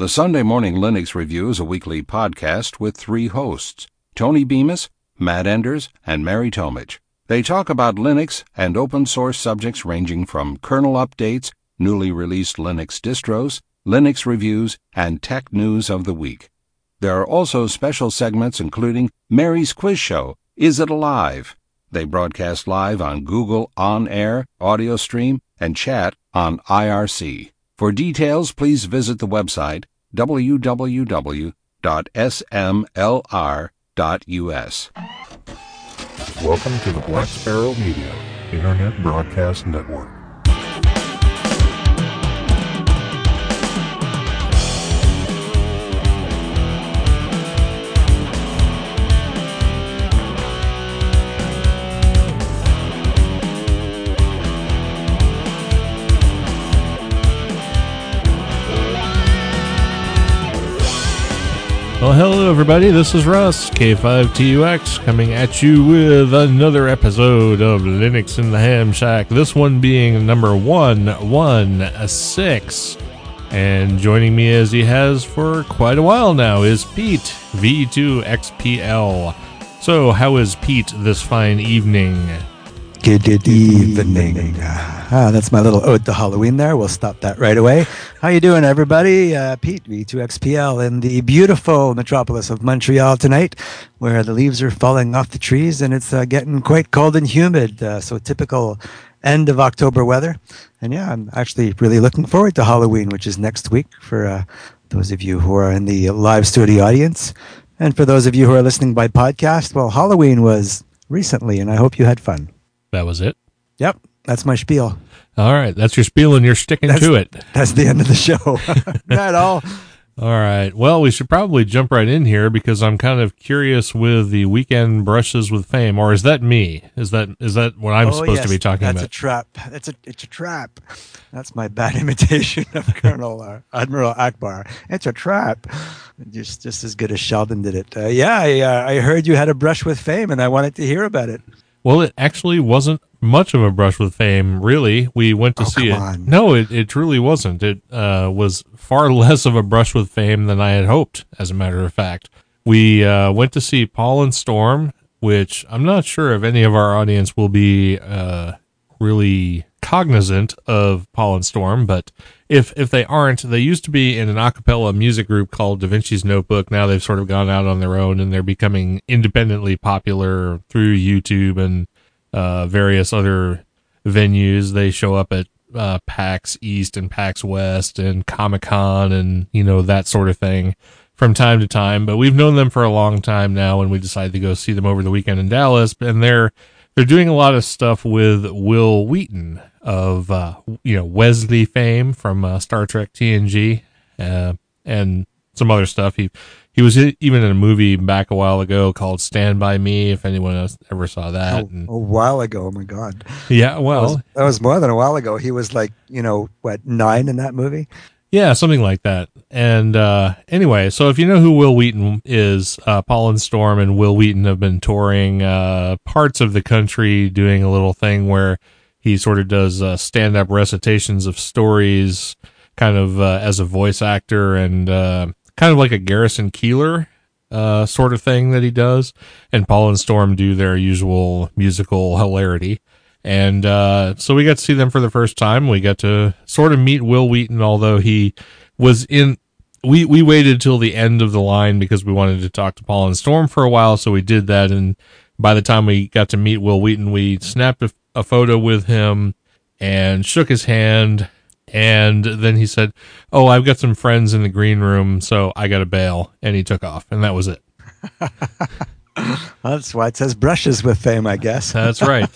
The Sunday Morning Linux Review is a weekly podcast with three hosts Tony Bemus, Matt Enders, and Mary Tomich. They talk about Linux and open source subjects ranging from kernel updates, newly released Linux distros, Linux reviews, and tech news of the week. There are also special segments including Mary's Quiz Show, Is It Alive? They broadcast live on Google On Air, Audio Stream, and chat on IRC. For details, please visit the website www.smlr.us. Welcome to the Black Sparrow Media Internet Broadcast Network. Well, hello, everybody. This is Russ, K5TUX, coming at you with another episode of Linux in the Ham Shack. This one being number 116. And joining me as he has for quite a while now is Pete, VE2XPL. So, how is Pete this fine evening? Good, good evening. Ah, that's my little ode to Halloween there. We'll stop that right away. How you doing, everybody? Uh, Pete, VE2XPL in the beautiful metropolis of Montreal tonight, where the leaves are falling off the trees and it's uh, getting quite cold and humid. Uh, so typical end of October weather. And yeah, I'm actually really looking forward to Halloween, which is next week for uh, those of you who are in the live studio audience. And for those of you who are listening by podcast, well, Halloween was recently, and I hope you had fun. That was it. Yep, that's my spiel. All right, that's your spiel, and you're sticking That's- to it. That's the end of the show. Not all. All right. Well, we should probably jump right in here because I'm kind of curious with the weekend brushes with fame, or is that me? Is that is that what I'm Oh, supposed yes, to be talking that's about? a trap. That's a it's a trap. That's my bad imitation of Colonel uh, Admiral Ackbar. It's a trap. Just just as good as Sheldon did it. Uh, yeah, I, uh, I heard you had a brush with fame, and I wanted to hear about it. Well, it actually wasn't much of a brush with fame, really. We went to Oh, see it. on. No, it, it truly wasn't. It uh, was far less of a brush with fame than I had hoped, as a matter of fact. We uh, went to see Paul and Storm, which I'm not sure if any of our audience will be uh, really cognizant of Paul and Storm, but if if they aren't, they used to be in an a cappella music group called Da Vinci's Notebook. Now they've sort of gone out on their own and they're becoming independently popular through YouTube and uh, various other venues. They show up at uh, PAX East and PAX West and Comic Con and you know that sort of thing from time to time. But we've known them for a long time now, and we decided to go see them over the weekend in Dallas. And they're they're doing a lot of stuff with Wil Wheaton of uh, you know Wesley fame from uh, Star Trek TNG uh, and some other stuff. He he was even in a movie back a while ago called Stand by Me. If anyone else ever saw that, Oh, and, a while ago. Oh my God. yeah, That well, was, that was more than a while ago. He was like, you know, what nine in that movie? Yeah, something like that. And uh, anyway, so if you know who Wil Wheaton is, uh, Paul and Storm and Wil Wheaton have been touring uh, parts of the country, doing a little thing where he sort of does uh, stand-up recitations of stories, kind of uh, as a voice actor, and uh, kind of like a Garrison Keillor uh, sort of thing that he does. And Paul and Storm do their usual musical hilarity. And uh, so we got to see them for the first time. We got to sort of meet Wil Wheaton, although he was in. We we waited till the end of the line because we wanted to talk to Paul and Storm for a while. So we did that, and by the time we got to meet Wil Wheaton, we snapped a, a photo with him and shook his hand. And then he said, "Oh, I've got some friends in the green room, so I got to bail." And he took off, and that was it. That's why it says brushes with fame, I guess. That's right.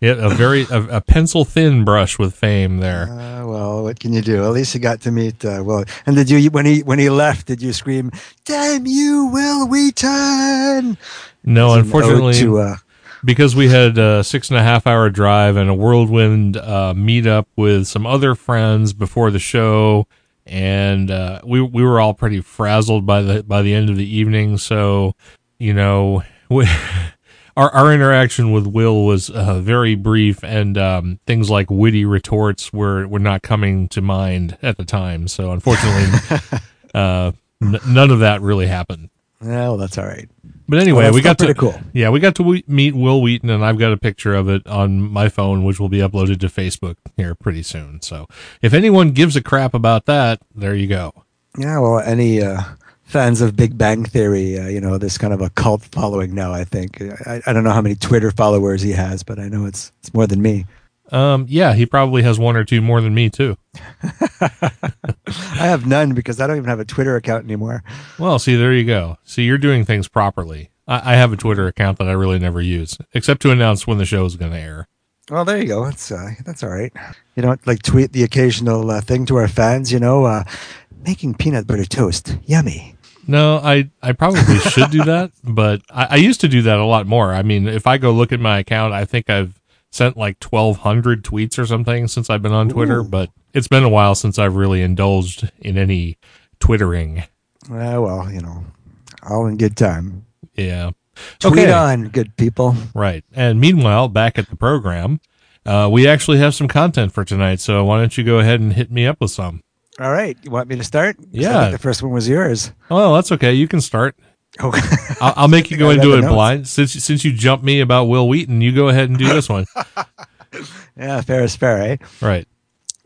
yeah, a very a, a pencil thin brush with fame there. Uh, well, what can you do? At least you got to meet. Uh, well, and did you when he when he left? Did you scream, "Damn you, Wil Wheaton"? No, As an ode unfortunately, to, uh, because we had a six and a half hour drive and a whirlwind uh, meetup with some other friends before the show, and uh, we we were all pretty frazzled by the by the end of the evening. So, you know, we, our our interaction with Will was uh, very brief, and um, things like witty retorts were were not coming to mind at the time. So, unfortunately. Uh, none of that really happened. Well, that's all right. But anyway, Well, we got to cool. yeah, we got to we- meet Wil Wheaton, and I've got a picture of it on my phone, which will be uploaded to Facebook here pretty soon. So if anyone gives a crap about that, there you go. Yeah, well, any uh, fans of Big Bang Theory, uh, you know, there's kind of a cult following now. I think I, I don't know how many Twitter followers he has, but I know it's it's more than me. Um, yeah, he probably has one or two more than me too. I have none because I don't even have a Twitter account anymore. Well, see, there you go. See, you're doing things properly. I, I have a Twitter account that I really never use, except to announce when the show is going to air. Well, there you go. That's uh, that's all right. You don't like tweet the occasional uh, thing to our fans, you know, uh, making peanut butter toast, yummy. No, I, I probably should do that, but I, I used to do that a lot more. I mean, if I go look at my account, I think I've sent like 1,200 tweets or something since I've been on Twitter, Ooh. but it's been a while since I've really indulged in any Twittering. Uh, well, you know, all in good time. Yeah. Tweet Okay. on, good people. Right. And meanwhile, back at the program, uh, we actually have some content for tonight. So why don't you go ahead and hit me up with some? All right, you want me to start? 'Cause I Yeah. think the first one was yours. Well, that's okay. You can start. Okay. I'll, I'll make you go I read into it blind. Since since you jumped me about Wil Wheaton, you go ahead and do this one. yeah, fair is fair, eh? right.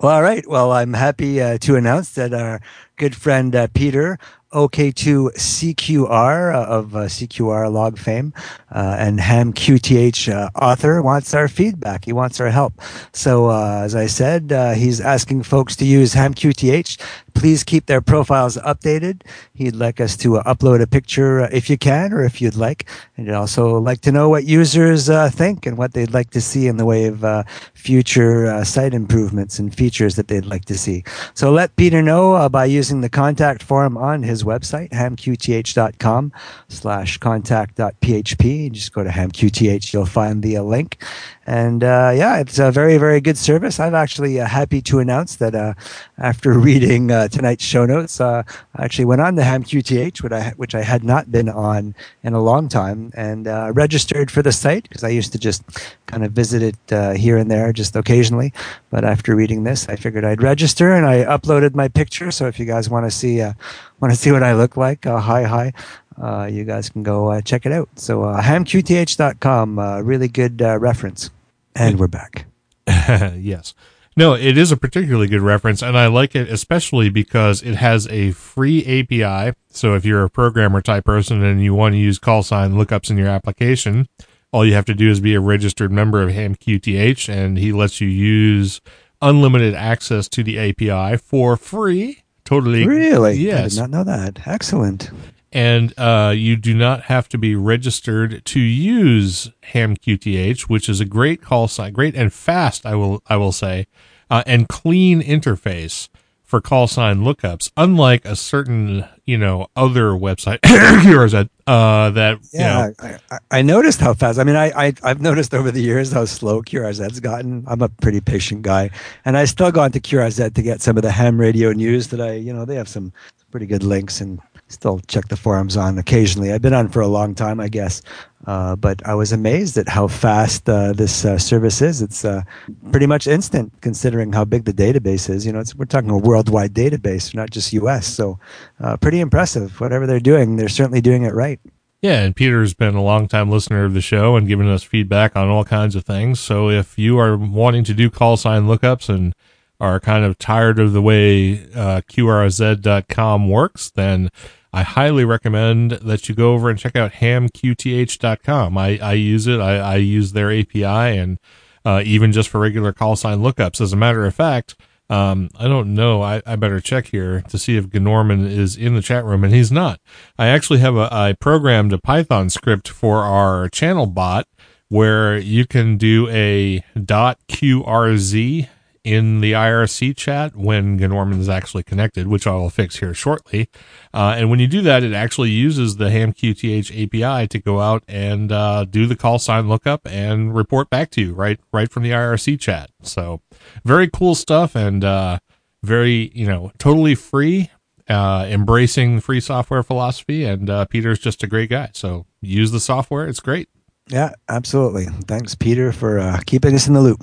Well, all right. Well, I'm happy uh, to announce that our good friend uh, Peter, OK2CQR uh, of uh, CQRLOG fame, uh, and HamQTH uh, author, wants our feedback. He wants our help. So, uh, as I said, uh, he's asking folks to use HamQTH. Please keep their profiles updated. He'd like us to uh, upload a picture uh, if you can, or if you'd like. And he'd also like to know what users uh, think and what they'd like to see in the way of uh, future uh, site improvements and features that they'd like to see. So let Peter know uh, by using the contact form on his website, hamqth.com slash contact.php. Just go to hamqth, you'll find the link. And uh, yeah, it's a very, very good service. I'm actually uh, happy to announce that uh, after reading uh, tonight's show notes, uh, I actually went on the HamQTH, which I, which I had not been on in a long time, and uh, registered for the site because I used to just kind of visit it uh, here and there just occasionally. But after reading this, I figured I'd register, and I uploaded my picture. So if you guys want to see uh, want to see what I look like, uh, hi hi. Uh, you guys can go uh, check it out. So uh, hamqth.com, uh, really good reference. And we're back. yes. No, it is a particularly good reference, and I like it especially because it has a free API. So if you're a programmer type person and you want to use call sign lookups in your application, all you have to do is be a registered member of HamQTH, and he lets you use unlimited access to the API for free. Totally. Really? I Yes did not know that. Excellent. And uh, you do not have to be registered to use HamQTH, which is a great call sign, great and fast. I will I will say, uh, and clean interface for call sign lookups. Unlike a certain you know other website QRZ, uh, that you Yeah, know, I, I, I noticed how fast. I mean, I, I I've noticed over the years how slow QRZ's gotten. I'm a pretty patient guy, and I still go on to QRZ to get some of the ham radio news that I, you know, they have some pretty good links and still check the forums on occasionally. I've been on for a long time, I guess, uh, but I was amazed at how fast uh, this uh, service is. It's uh, pretty much instant, considering how big the database is. You know, we're talking a worldwide database, not just U.S. So, uh, pretty impressive. Whatever they're doing, they're certainly doing it right. Yeah, and Peter's been a longtime listener of the show and given us feedback on all kinds of things. So if you are wanting to do call sign lookups and are kind of tired of the way uh, QRZ.com works, then I highly recommend that you go over and check out hamqth.com. I, I use it. I, I use their API and uh, even just for regular call sign lookups. As a matter of fact, um, I don't know. I, I better check here to see if Gnorman is in the chat room, and he's not. I actually have a I programmed a Python script for our channel bot where you can do a .qrz in the IRC chat when Gnorman is actually connected, which I will fix here shortly. Uh, and when you do that, it actually uses the HamQTH API to go out and uh, do the call sign lookup and report back to you right right from the IRC chat. So very cool stuff and uh, very you know totally free. Uh, embracing free software philosophy, and uh, Peter's just a great guy. So use the software; it's great. Yeah, absolutely. Thanks, Peter, for uh, keeping us in the loop.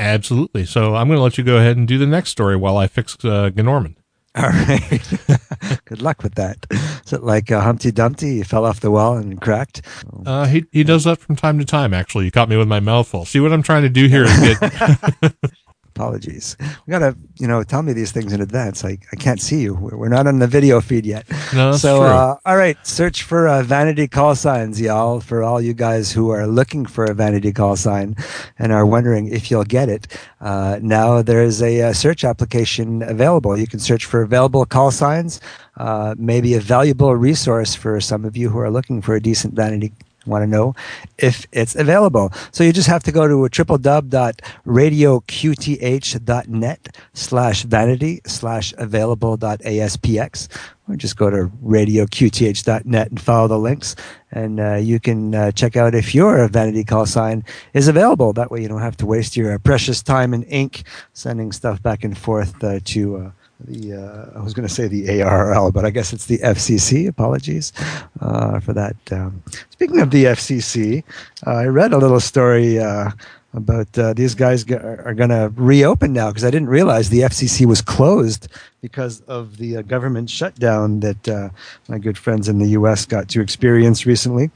Absolutely. So I'm going to let you go ahead and do the next story while I fix uh, Gnorman. All right. Good luck with that. Is it like uh, Humpty Dumpty? You fell off the wall and cracked. Uh, he he does that from time to time. Actually, you caught me with my mouth full. See what I'm trying to do here is get Apologies. We gotta, you know, tell me these things in advance. I, I can't see you. We're not on the video feed yet. No, that's so, true. Uh, all right, search for uh, vanity call signs, y'all. For all you guys who are looking for a vanity call sign and are wondering if you'll get it, uh, now there's a, uh search application available. You can search for available call signs. Uh, maybe a valuable resource for some of you who are looking for a decent vanity want to know if it's available. So you just have to go to www.radioqth.net slash vanity slash available.aspx or just go to radioqth.net and follow the links and uh, you can uh, check out if your vanity call sign is available. That way you don't have to waste your precious time and ink sending stuff back and forth uh, to uh, the uh, I was going to say the ARL, but I guess it's the FCC. Apologies uh, for that. Um, speaking of the FCC, uh, I read a little story uh, about uh, these guys g- are going to reopen now because I didn't realize the FCC was closed because of the uh, government shutdown that uh, my good friends in the U.S. got to experience recently.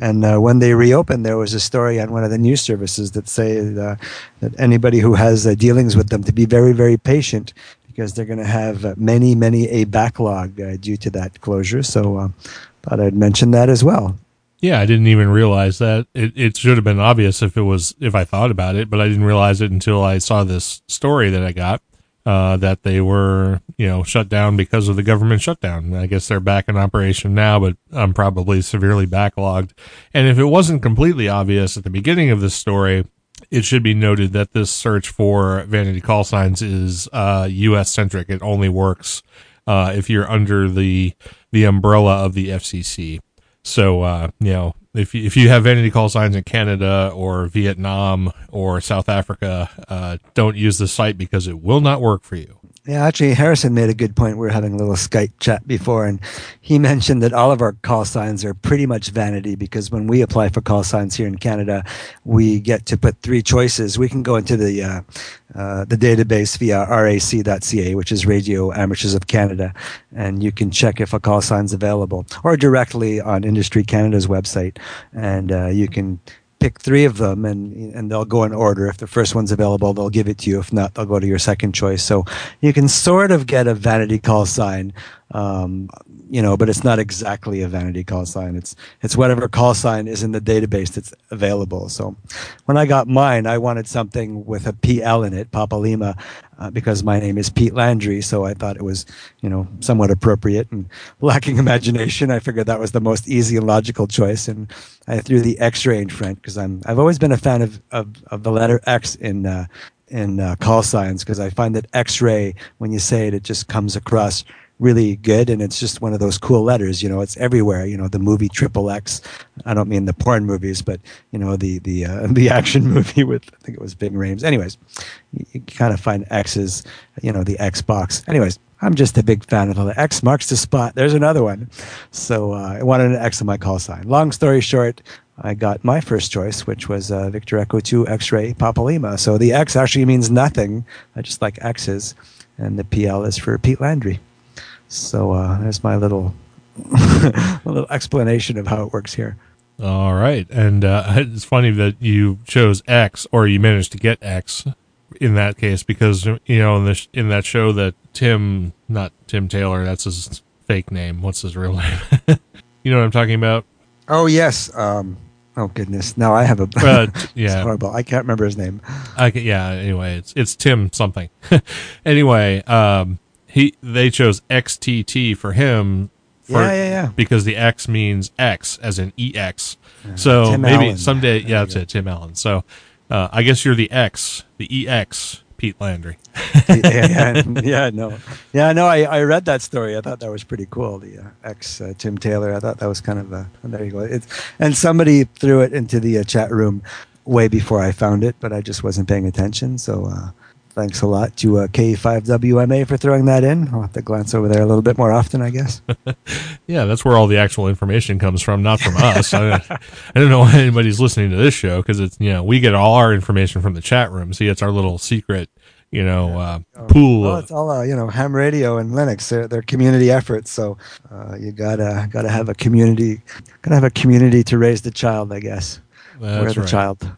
And uh, when they reopened, there was a story on one of the news services that said uh, that anybody who has dealings with them to be very, very patient because they're going to have many, many a backlog uh, due to that closure. So uh, thought I'd mention that as well. Yeah, I didn't even realize that. It, it should have been obvious if it was if I thought about it, but I didn't realize it until I saw this story that I got uh, that they were you know shut down because of the government shutdown. I guess they're back in operation now, but I'm probably severely backlogged. And if it wasn't completely obvious at the beginning of this story, it should be noted that this search for vanity call signs is uh, U.S. centric. It only works uh, if you're under the the umbrella of the FCC. So uh, you know, if you, if you have vanity call signs in Canada or Vietnam or South Africa, uh, don't use the site because it will not work for you. Yeah, actually, Harrison made a good point. We were having a little Skype chat before, and he mentioned that all of our call signs are pretty much vanity because when we apply for call signs here in Canada, we get to put three choices. We can go into the uh, uh, the database via rac.ca, which is Radio Amateurs of Canada, and you can check if a call sign's available, or directly on Industry Canada's website, and uh, you can pick three of them and and they'll go in order. If the first one's available, they'll give it to you. If not, they'll go to your second choice. So you can sort of get a vanity call sign, um, you know, but it's not exactly a vanity call sign. It's it's whatever call sign is in the database that's available. So when I got mine, I wanted something with a PL in it, Papa Lima, uh, because my name is Pete Landry. So I thought it was, you know, somewhat appropriate and lacking imagination. I figured that was the most easy and logical choice, and I threw the X-ray in front because I'm I've always been a fan of of, of the letter X in. Uh, in uh, call signs because I find that X-ray when you say it, it just comes across really good and it's just one of those cool letters you know it's everywhere you know the movie triple x i don't mean the porn movies but you know the the uh, the action movie with i think it was big rames anyways you, kind of find x's you know the xbox anyways i'm just a big fan of the x marks the spot there's another one so uh, i wanted an x on my call sign long story short I got my first choice, which was uh, Victor Echo 2 X-Ray Papalima. So the X actually means nothing. I just like X's. And the PL is for Pete Landry. So uh, there's my little little explanation of how it works here. All right, and uh, it's funny that you chose X or you managed to get X in that case because you know in this in that show that Tim, not Tim Taylor, that's his fake name. What's his real name? you know what I'm talking about? Oh yes. Um, oh goodness. Now I have a. Uh, yeah, horrible. I can't remember his name. I can, yeah. Anyway, it's it's Tim something. anyway, um, he they chose XTT for him. For, Yeah, yeah, yeah. Because the X means X as in EX. so Tim maybe Allen. someday, There yeah, that's go. it, Tim Allen. So uh, I guess you're the X, the EX, Pete Landry. yeah, yeah, no, yeah, no. I, I read that story. I thought that was pretty cool. The uh, ex uh, Tim Taylor. I thought that was kind of a. There you go. It's and somebody threw it into the uh, chat room way before I found it, but I just wasn't paying attention. So uh, thanks a lot to uh, K5WMA for throwing that in. I'll have to glance over there a little bit more often, I guess. Yeah, that's where all the actual information comes from, not from us. I, I don't know why anybody's listening to this show because it's you know we get all our information from the chat room. See, it's our little secret you know uh, pool. Well, it's all uh, you know ham radio and Linux. They're, they're community efforts, so uh, you gotta gotta have a community, gotta have a community to raise the child, I guess. That's We're the right. child.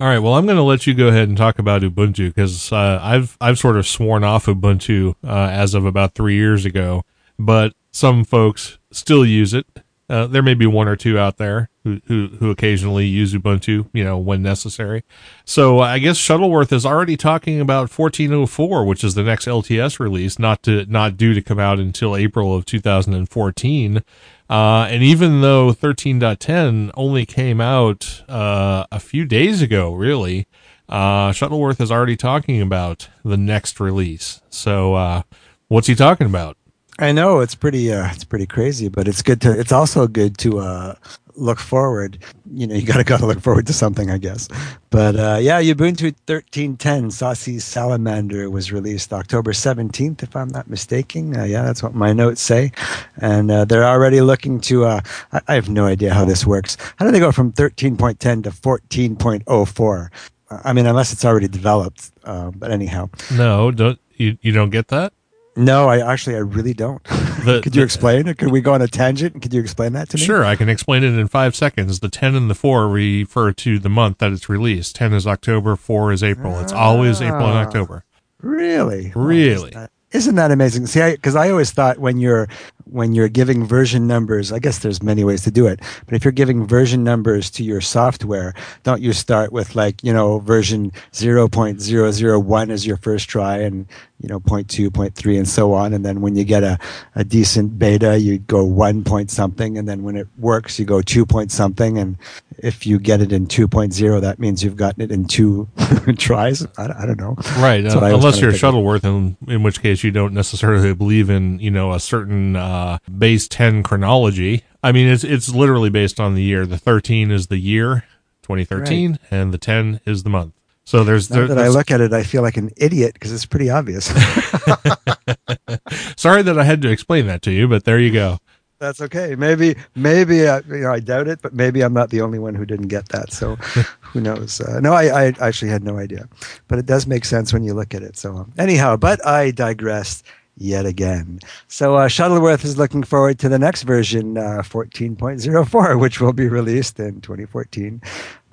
All right. Well, I'm going to let you go ahead and talk about Ubuntu because uh, I've I've sort of sworn off Ubuntu uh, as of about three years ago, but some folks still use it. Uh, there may be one or two out there who, who who occasionally use Ubuntu, you know, when necessary. So I guess Shuttleworth is already talking about 1404, which is the next LTS release, not to not due to come out until April of 2014. Uh, and even though 13.10 only came out uh, a few days ago, really, uh, Shuttleworth is already talking about the next release. So, uh, what's he talking about? I know it's pretty uh, it's pretty crazy, but it's good to it's also good to uh, look forward. You know, you gotta gotta look forward to something, I guess. But uh, yeah, Ubuntu 13.10 Saucy Salamander was released October 17th, if I'm not mistaken. Uh, yeah, that's what my notes say. And uh, they're already looking to. Uh, I, I have no idea how this works. How do they go from 13.10 to 14.04? Uh, I mean, unless it's already developed. Uh, but anyhow, No, don't you? You don't get that? no, I actually I really don't. The- Could you the- explain it? Could we go on a tangent? Could you explain that to me? Sure, I can explain it in five seconds. The 10 and the 4 refer to the month that it's released. 10 is October, 4 is April. It's always April and Ah. October. Really? Really? Isn't that amazing? See, because I, always thought when you're when you're giving version numbers, I guess there's many ways to do it. But if you're giving version numbers to your software, don't you start with like you know version zero point zero zero one as your first try, and you know point two, point three, and so on. And then when you get a, a decent beta, you go one point something, and then when it works, you go two point something. And if you get it in 2.0, that means you've gotten it in two tries. I, I don't know. Right, uh, I unless you're. Shuttleworth, in, in which case you don't necessarily believe in you know a certain uh, base ten chronology. I mean, it's it's literally based on the year. The thirteen is the year, 2013, and the ten is the month. So there's, there, that I look at it, I feel like an idiot because it's pretty obvious. sorry that I had to explain that to you, but there you go. That's okay. Maybe, maybe uh, you know, I doubt it, but maybe I'm not the only one who didn't get that. So, who knows? Uh, no, I, I actually had no idea, but it does make sense when you look at it. So, um, anyhow, but I digressed yet again. So, uh, Shuttleworth is looking forward to the next version, uh, 14.04, which will be released in 2014,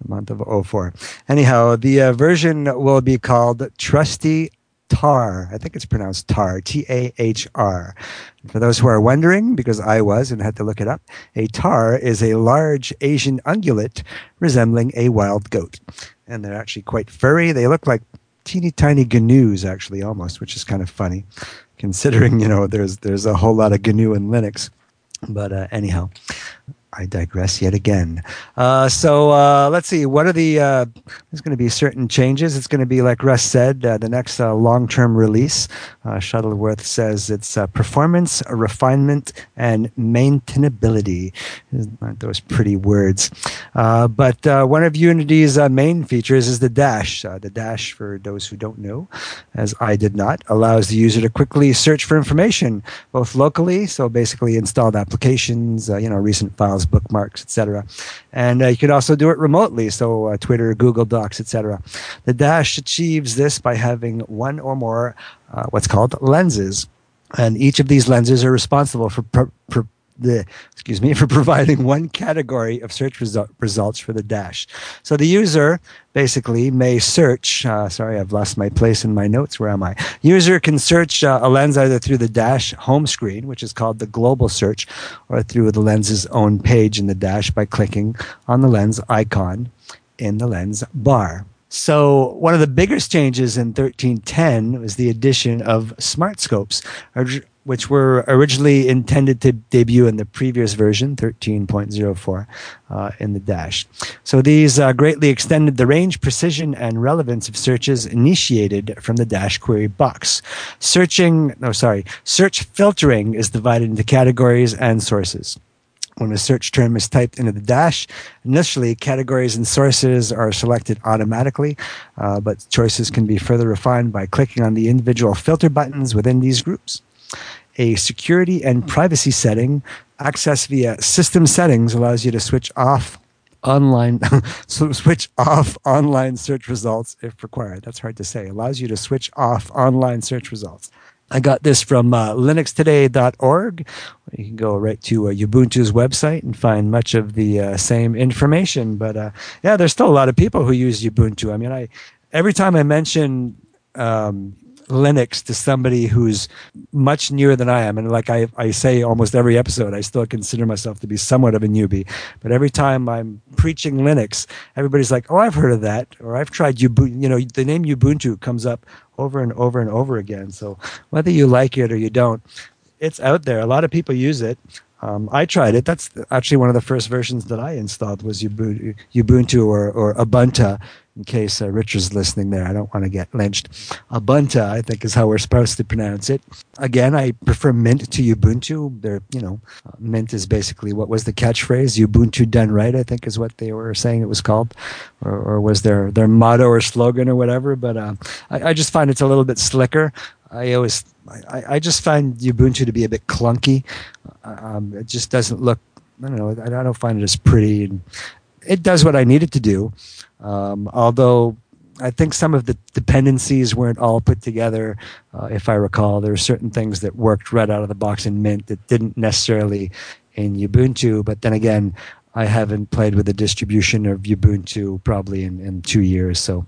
the month of 04. Anyhow, the uh, version will be called Trusty Tahr. I think it's pronounced Tar, T A H R. For those who are wondering, because I was and had to look it up, a tar is a large Asian ungulate resembling a wild goat. And they're actually quite furry. They look like teeny tiny gnu's, actually, almost, which is kind of funny, considering, you know, there's, there's a whole lot of GNU in Linux. But uh, anyhow, I digress yet again. Uh, so uh, let's see. What are the? Uh, there's going to be certain changes. It's going to be like Russ said. Uh, the next uh, long-term release. Uh, Shuttleworth says it's performance, refinement, and maintainability. Aren't those pretty words? But one of Unity's main features is the dash. The dash, for those who don't know, as I did not, allows the user to quickly search for information both locally, so basically installed applications, you know, recent files, bookmarks, etc. And uh, you could also do it remotely, so uh, Twitter, Google Docs, etc. The dash achieves this by having one or more uh, what's called lenses, and each of these lenses are responsible for. Pro- pro- the excuse me for providing one category of search resu- results for the dash. So the user basically may search. Uh, sorry, I've lost my place in my notes. Where am I? User can search uh, a lens either through the dash home screen, which is called the global search, or through the lens's own page in the dash by clicking on the lens icon in the lens bar. So one of the biggest changes in 1310 was the addition of smart scopes, which were originally intended to debut in the previous version, 13.04, uh, in the dash. So these uh, greatly extended the range, precision, and relevance of searches initiated from the dash query box. Searching, no, sorry, search filtering is divided into categories and sources. When a search term is typed into the dash, initially categories and sources are selected automatically, uh, but choices can be further refined by clicking on the individual filter buttons within these groups. A security and privacy setting, access via system settings allows you to switch off online so switch off online search results if required. That's hard to say. Allows you to switch off online search results. I got this from uh, linuxtoday.org. You can go right to uh, Ubuntu's website and find much of the uh, same information. But uh, yeah, there's still a lot of people who use Ubuntu. I mean, I every time I mention um, Linux to somebody who's much newer than I am. And like I, I say almost every episode, I still consider myself to be somewhat of a newbie. But every time I'm preaching Linux, everybody's like, oh, I've heard of that. Or I've tried Ubuntu. You know, the name Ubuntu comes up over and over and over again. So whether you like it or you don't, it's out there. A lot of people use it. Um, I tried it. That's actually one of the first versions that I installed was Ubuntu, Ubuntu or, or Ubuntu in case uh, Richard's listening there. I don't want to get lynched. Ubuntu, I think, is how we're supposed to pronounce it. Again, I prefer Mint to Ubuntu. They're, you know, uh, Mint is basically what was the catchphrase? Ubuntu done right, I think, is what they were saying it was called, or, or was their their motto or slogan or whatever. But uh, I, I just find it's a little bit slicker. I always, I, I just find Ubuntu to be a bit clunky. Uh, um, it just doesn't look. I don't know. I don't find it as pretty. And it does what I need it to do. Um, although I think some of the dependencies weren't all put together. Uh, if I recall, there were certain things that worked right out of the box in Mint that didn't necessarily in Ubuntu. But then again, I haven't played with the distribution of Ubuntu probably in, in two years, so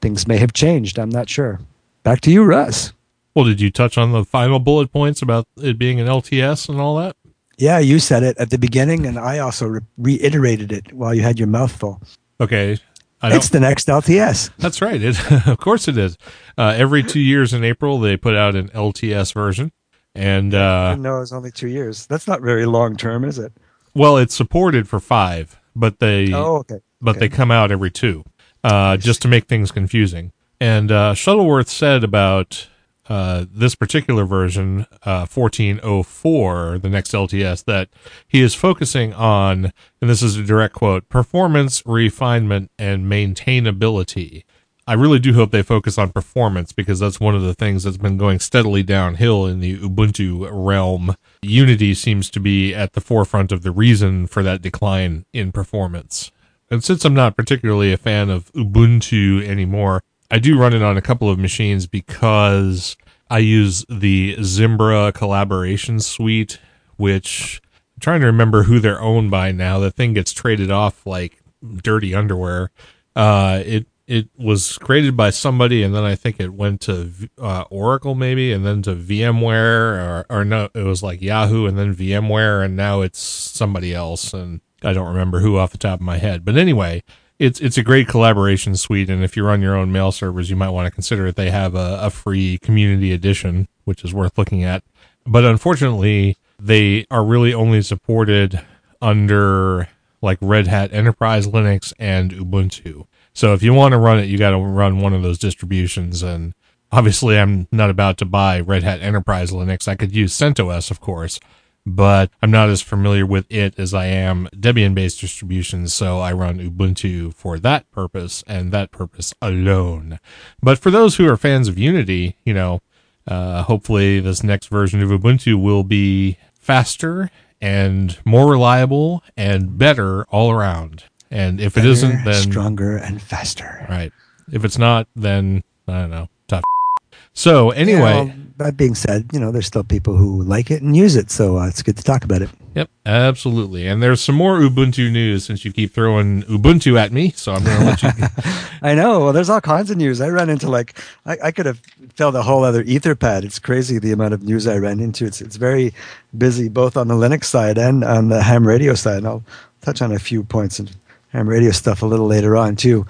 things may have changed. I'm not sure. Back to you, Russ. Well, did you touch on the final bullet points about it being an LTS and all that? Yeah, you said it at the beginning, and I also re- reiterated it while you had your mouth full. Okay, it's the next LTS. That's right. It, of course it is. Uh, every two years in April, they put out an LTS version. And uh, no, it's only two years. That's not very long term, is it? Well, it's supported for five, but they oh, okay. but okay. they come out every two, uh, just to make things confusing. And uh, Shuttleworth said about uh, this particular version, uh, 1404, the next LTS, that he is focusing on, and this is a direct quote, performance, refinement, and maintainability. I really do hope they focus on performance because that's one of the things that's been going steadily downhill in the Ubuntu realm. Unity seems to be at the forefront of the reason for that decline in performance. And since I'm not particularly a fan of Ubuntu anymore, I do run it on a couple of machines because I use the Zimbra collaboration suite, which I'm trying to remember who they're owned by now. The thing gets traded off like dirty underwear. Uh, it it was created by somebody, and then I think it went to uh, Oracle maybe, and then to VMware, or, or no, it was like Yahoo, and then VMware, and now it's somebody else, and I don't remember who off the top of my head. But anyway, it's it's a great collaboration suite, and if you run your own mail servers, you might want to consider it. They have a, a free community edition, which is worth looking at. But unfortunately, they are really only supported under like Red Hat Enterprise Linux and Ubuntu. So if you want to run it, you got to run one of those distributions. And obviously, I'm not about to buy Red Hat Enterprise Linux. I could use CentOS, of course, but I'm not as familiar with it as I am Debian based distributions, so I run Ubuntu for that purpose and that purpose alone. But for those who are fans of Unity, you know, uh, hopefully this next version of Ubuntu will be faster and more reliable and better all around. And if better, it isn't, then stronger and faster. Right. If it's not, then I don't know. Tough. So anyway, yeah, well, that being said, you know, there's still people who like it and use it, so uh, it's good to talk about it. Yep, absolutely. And there's some more Ubuntu news since you keep throwing Ubuntu at me, so I'm going to let you. I know. Well, there's all kinds of news. I ran into like I, I could have filled a whole other Etherpad. It's crazy the amount of news I ran into. It's it's very busy both on the Linux side and on the ham radio side. And I'll touch on a few points and ham radio stuff a little later on too.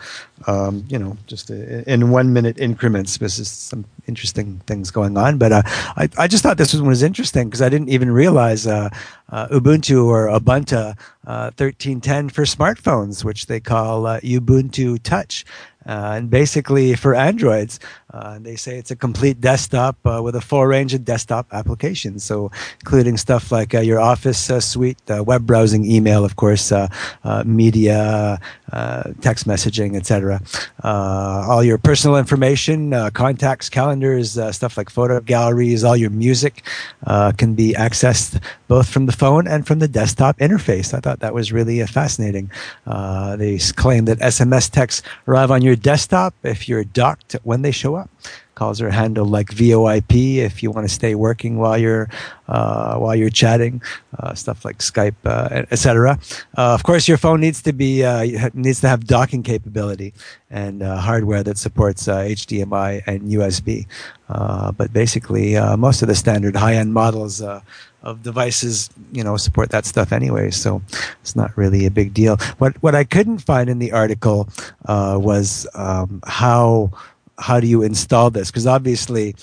Um, you know, just in one minute increments. This is some interesting things going on. But uh, I, I just thought this one was interesting because I didn't even realize uh, uh, Ubuntu or Ubuntu 1310 uh, for smartphones, which they call uh, Ubuntu Touch. Uh, and basically, for Androids, Uh, they say it's a complete desktop uh, with a full range of desktop applications. So, including stuff like uh, your Office uh, suite, uh, web browsing, email, of course, uh, media, text messaging, etc. all your personal information, contacts, calendars, stuff like photo galleries, all your music can be accessed both from the phone and from the desktop interface. I thought that was really fascinating. they claim that SMS texts arrive on your desktop if you're docked when they show up. Calls are handled like VoIP if you want to stay working while you're uh, while you're chatting, uh, stuff like Skype, uh, etc. Uh, of course, your phone needs to be uh, needs to have docking capability and uh, hardware that supports HDMI and USB. but basically, most of the standard high-end models of devices, you know, support that stuff anyway. So it's not really a big deal. What what I couldn't find in the article uh, was um, how how do you install this? Because obviously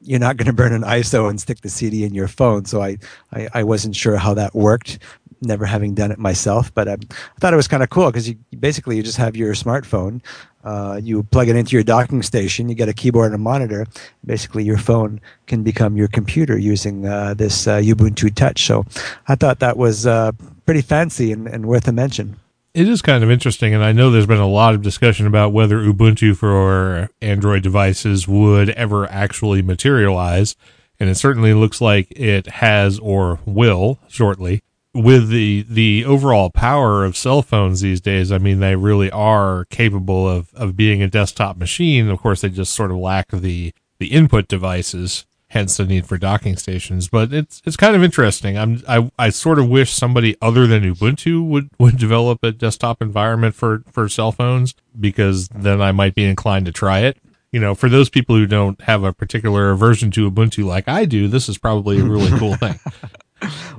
you're not going to burn an ISO and stick the CD in your phone. So I, I, I wasn't sure how that worked never having done it myself, but I, I thought it was kind of cool because you basically you just have your smartphone, uh, you plug it into your docking station, you get a keyboard and a monitor. Basically, your phone can become your computer using uh, this uh, Ubuntu Touch. So I thought that was uh, pretty fancy and, and worth a mention. It is kind of interesting, and I know there's been a lot of discussion about whether Ubuntu for Android devices would ever actually materialize, and it certainly looks like it has or will shortly with the the overall power of cell phones these days, I mean, they really are capable of of being a desktop machine. Of course, they just sort of lack the the input devices, hence the need for docking stations. But it's it's kind of interesting. I'm I I sort of wish somebody other than Ubuntu would would develop a desktop environment for for cell phones because then I might be inclined to try it. You know, for those people who don't have a particular aversion to Ubuntu like I do, this is probably a really cool thing.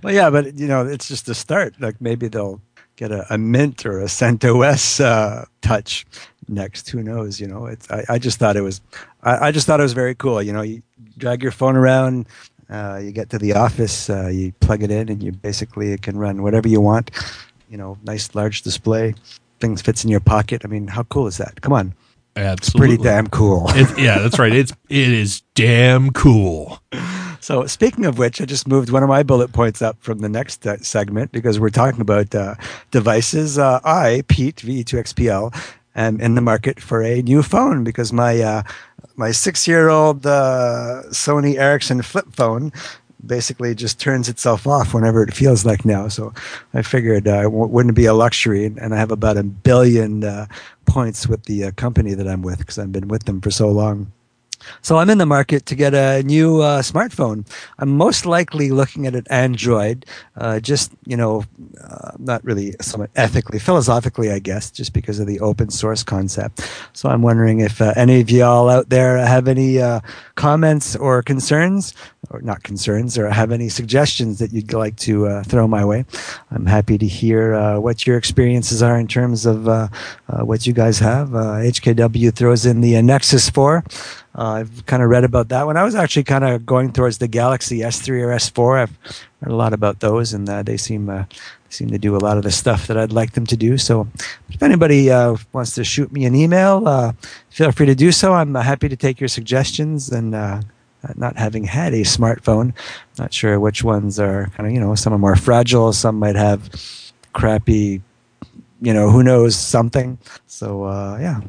well, yeah, but you know, it's just a start. Like maybe they'll get a, a Mint or a CentOS uh, touch next. Who knows? You know, it's. I, I just thought it was. I, I, just thought it was very cool. You know, you drag your phone around. Uh, you get to the office, uh, you plug it in, and you basically it can run whatever you want. You know, nice large display. Things fits in your pocket. I mean, how cool is that? Come on. Absolutely. It's pretty damn cool. yeah, that's right. It's it is damn cool. So, speaking of which, I just moved one of my bullet points up from the next uh, segment because we're talking about uh, devices. Uh, I, Pete, VE2XPL, am in the market for a new phone because my uh, my six year old uh, Sony Ericsson flip phone basically just turns itself off whenever it feels like now. So I figured uh, it wouldn't be a luxury, and I have about a billion uh, points with the uh, company that I'm with because I've been with them for so long. So I'm in the market to get a new uh, smartphone. I'm most likely looking at an Android, uh, just you know, uh, not really somewhat ethically, philosophically, I guess, just because of the open source concept. So I'm wondering if uh, any of y'all out there have any uh, comments or concerns, or not concerns, or have any suggestions that you'd like to uh, throw my way. I'm happy to hear what your experiences are in terms of what you guys have. HKW throws in the Nexus 4. Uh, I've kind of read about that one. I was actually kind of going towards the Galaxy S3 or S4. I've read a lot about those, and uh, they seem uh, they seem to do a lot of the stuff that I'd like them to do. So, if anybody uh, wants to shoot me an email, uh, feel free to do so. I'm uh, happy to take your suggestions. And not having had a smartphone, not sure which ones are kind of you know some are more fragile, some might have crappy, you know who knows something. So yeah,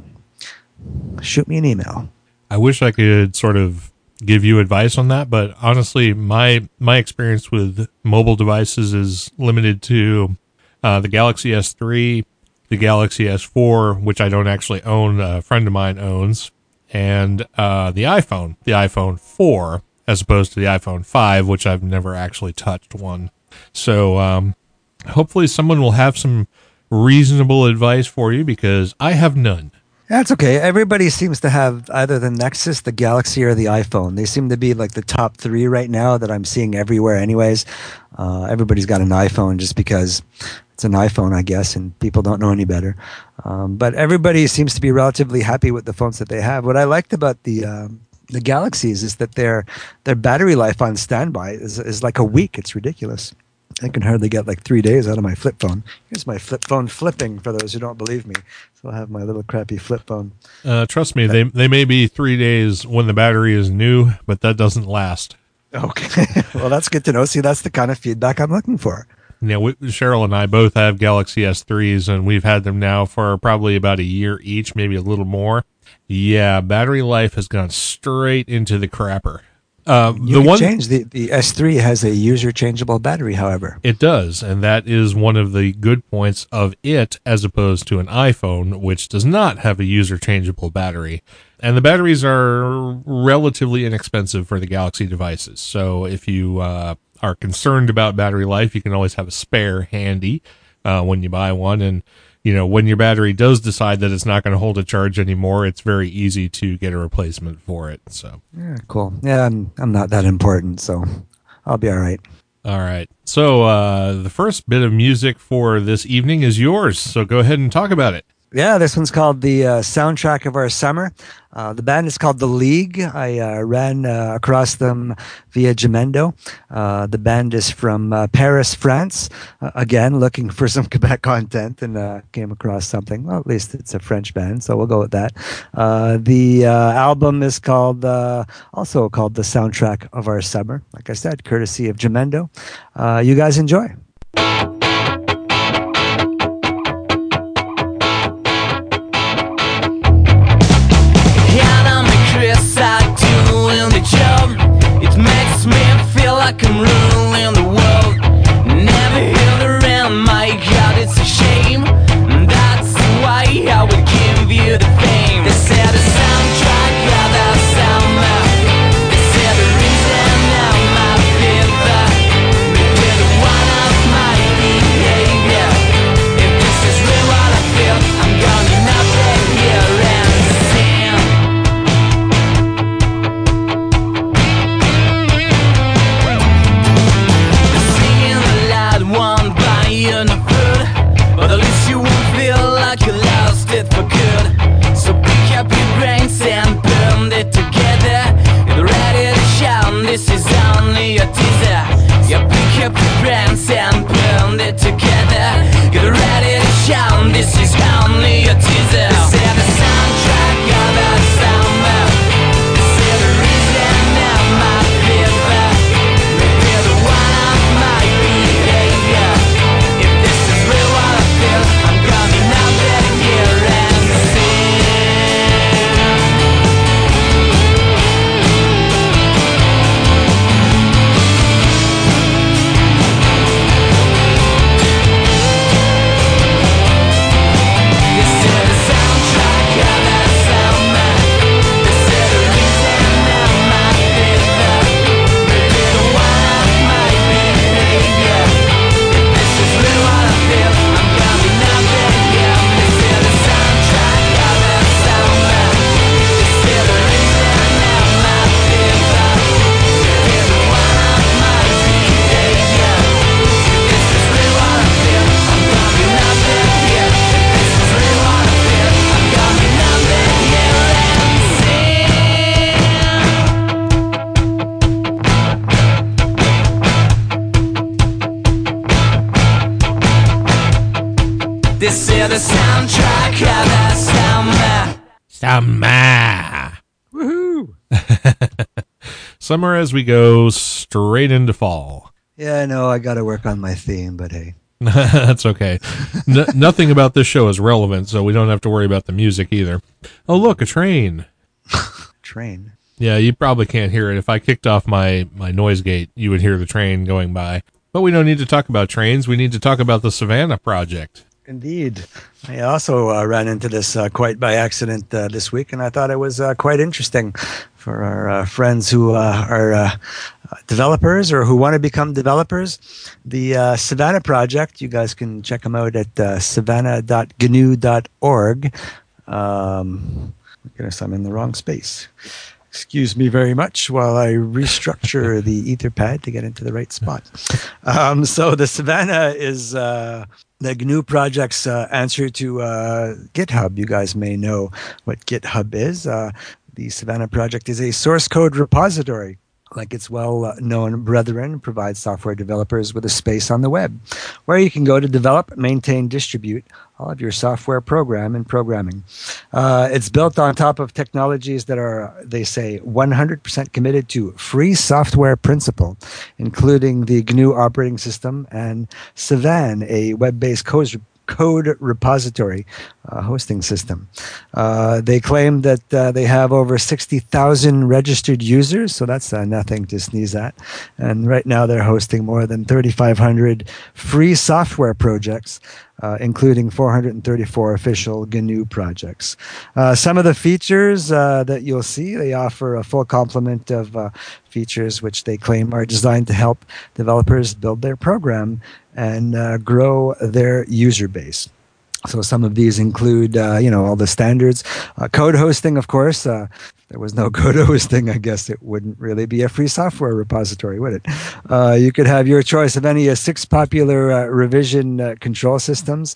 shoot me an email. I wish I could sort of give you advice on that, but honestly, my my experience with mobile devices is limited to uh, the Galaxy S3, the Galaxy S4, which I don't actually own. A friend of mine owns, and uh, the iPhone, the iPhone 4, as opposed to the iPhone 5, which I've never actually touched one. So um, hopefully, someone will have some reasonable advice for you because I have none. That's okay. Everybody seems to have either the Nexus, the Galaxy, or the iPhone. They seem to be like the top three right now that I'm seeing everywhere, anyways. Uh, everybody's got an iPhone just because it's an iPhone, I guess, and people don't know any better. Um, but everybody seems to be relatively happy with the phones that they have. What I liked about the um, the Galaxies is that their their battery life on standby is, is like a week. It's ridiculous. I can hardly get like three days out of my flip phone. Here's my flip phone flipping for those who don't believe me. So I'll have my little crappy flip phone. Uh, trust me, they they may be three days when the battery is new, but that doesn't last. Okay. well, that's good to know. See, that's the kind of feedback I'm looking for. Yeah, we, Cheryl and I both have Galaxy S3s, and we've had them now for probably about a year each, maybe a little more. Yeah, battery life has gone straight into the crapper. Uh, You the can one change the, the S3 has a user changeable battery, however. it does, and that is one of the good points of it, as opposed to an iPhone, which does not have a user changeable battery. And the batteries are relatively inexpensive for the Galaxy devices. So if you uh, are concerned about battery life, you can always have a spare handy uh, when you buy one. And you know when your battery does decide that it's not going to hold a charge anymore, it's very easy to get a replacement for it. So. Yeah, cool. Yeah, I'm, I'm not that important, so I'll be all right. All right. So uh, the first bit of music for this evening is yours. So go ahead and talk about it. Yeah, this one's called the uh, soundtrack of our summer. Uh, the band is called The League. I uh, ran uh, across them via Jamendo. Uh, the band is from uh, Paris, France. Again, looking for some Quebec content and came across something. Well, at least it's a French band, so we'll go with that. The album is called also called the soundtrack of our summer. Like I said, courtesy of Jamendo. You guys enjoy. Summer as we go straight into fall. Yeah, I know I got to work on my theme, but hey. That's okay. N- nothing about this show is relevant, so we don't have to worry about the music either. Oh, look, a train. Train. Yeah, you probably can't hear it. If I kicked off my, my noise gate, you would hear the train going by. But we don't need to talk about trains. We need to talk about the Savannah Project. Indeed. I also uh, ran into this uh, quite by accident uh, this week, and I thought it was uh, quite interesting for our uh, friends who uh, are uh, developers or who want to become developers. The uh, Savannah Project, you guys can check them out at uh, savannah.gnu.org. Um, goodness, I'm in the wrong space. Excuse me very much while I restructure the Etherpad to get into the right spot. Um, so the Savannah is uh, the GNU project's uh, answer to uh, GitHub. You guys may know what GitHub is. Uh, the Savannah project is a source code repository like its well known brethren, provides software developers with a space on the web where you can go to develop, maintain, distribute all of your software program and programming. Uh, it's built on top of technologies that are, they say, 100% committed to free software principle, including the GNU operating system and Savan, a web based code repository uh, hosting system. Uh, they claim that uh, they have over 60,000 registered users, so that's uh, nothing to sneeze at. And right now they're hosting more than 3,500 free software projects. Uh, including 434 official GNU projects. Uh, some of the features uh, that you'll see, they offer a full complement of uh, features which they claim are designed to help developers build their program and uh, grow their user base. So some of these include, uh, you know, all the standards, uh, code hosting, of course. Uh, there was no code hosting, I guess it wouldn't really be a free software repository, would it? Uh, you could have your choice of any uh, six popular uh, revision control systems.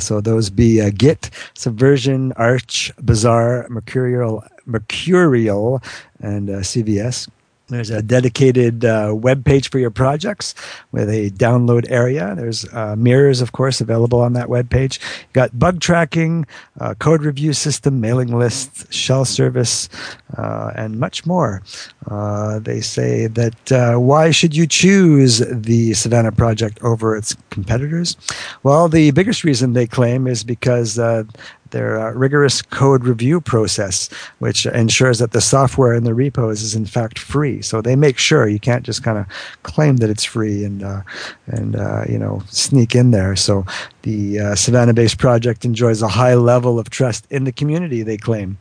So those be Git, Subversion, Arch, Bazaar, Mercurial, Mercurial, and CVS. There's a dedicated uh, web page for your projects with a download area. There's uh, mirrors, of course, available on that web page. You got bug tracking, uh, code review system, mailing lists, shell service, uh, and much more. Uh, they say that uh, why should you choose the Savannah project over its competitors? Well, the biggest reason they claim is because their uh, rigorous code review process, which ensures that the software in the repos is in fact free. So they make sure you can't just kind of claim that it's free and uh, and uh, you know sneak in there. So the uh, Savannah-based project enjoys a high level of trust in the community. They claim.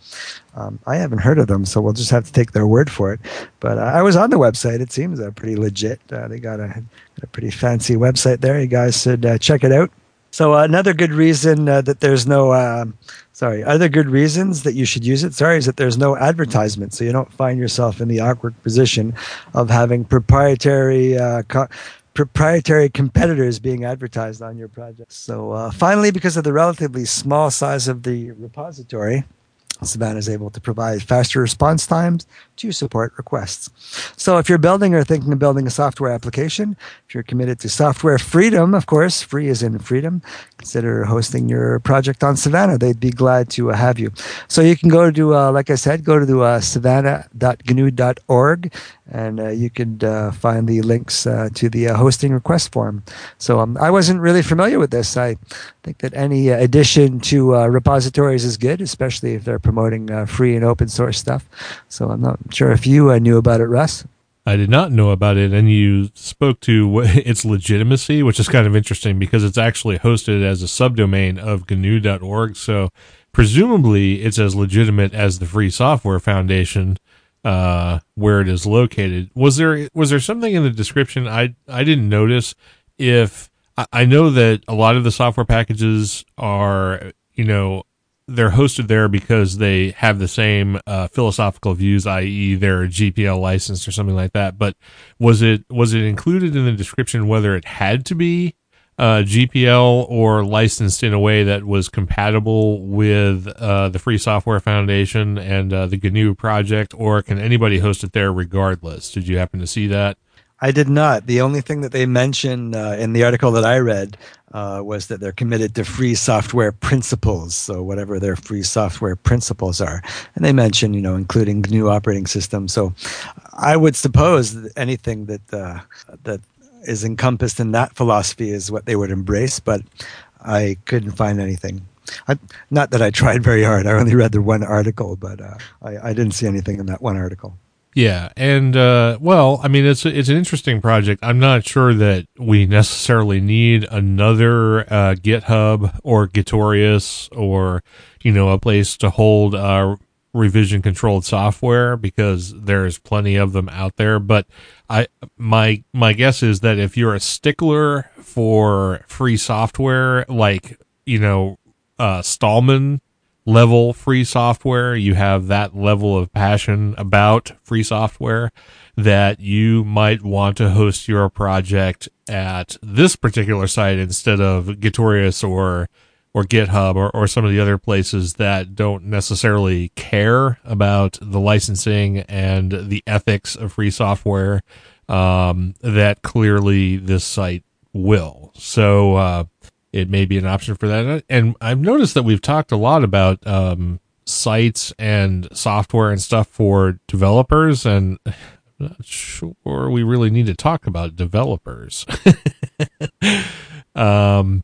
Um, I haven't heard of them, so we'll just have to take their word for it. But uh, I was on the website; it seems uh, pretty legit. they got a, a, pretty fancy website there. You guys should check it out. So uh, another good reason uh, that there's no, uh, sorry, other good reasons that you should use it, sorry, is that there's no advertisement. So you don't find yourself in the awkward position of having proprietary, uh, co- proprietary competitors being advertised on your project. So uh, finally, because of the relatively small size of the repository, Savannah is able to provide faster response times to support requests. So, if you're building or thinking of building a software application, if you're committed to software freedom, of course, free is in freedom, consider hosting your project on Savannah. They'd be glad to uh, have you. So, you can go to, uh, like I said, go to uh, savannah.gnu.org and uh, you could uh, find the links uh, to the hosting request form. So um, I wasn't really familiar with this. I think that any uh, addition to uh, repositories is good, especially if they're promoting free and open source stuff. So I'm not sure if you knew about it, Russ. I did not know about it, and you spoke to its legitimacy, which is kind of interesting because it's actually hosted as a subdomain of GNU.org. So presumably, it's as legitimate as the Free Software Foundation uh, where it is located. Was there was there something in the description I I didn't notice? If I, know that a lot of the software packages are you know they're hosted there because they have the same uh, philosophical views, i.e., they're GPL licensed or something like that. But was it was it included in the description whether it had to be uh, GPL or licensed in a way that was compatible with uh, the Free Software Foundation and uh, the GNU project, or can anybody host it there regardless? Did you happen to see that? I did not. The only thing that they mentioned uh, in the article that I read uh, was that they're committed to free software principles. So whatever their free software principles are, and they mention, you know, including GNU operating system. So I would suppose that anything that uh, that is encompassed in that philosophy is what they would embrace, but I couldn't find anything. I, not that I tried very hard. I only read the one article, but uh, I, I, didn't see anything in that one article. Yeah, and uh, well, I mean, it's it's an interesting project. I'm not sure that we necessarily need another uh, GitHub or Gitorious or you know a place to hold uh, revision controlled software because there's plenty of them out there. But I my my guess is that if you're a stickler for free software, like you know uh, Stallman level free software, you have that level of passion about free software that you might want to host your project at this particular site instead of Gitorious or or GitHub or, or some of the other places that don't necessarily care about the licensing and the ethics of free software, um, that clearly this site will. So, uh, it may be an option for that. And I've noticed that we've talked a lot about, um, sites and software and stuff for developers and I'm not sure we really need to talk about developers. um,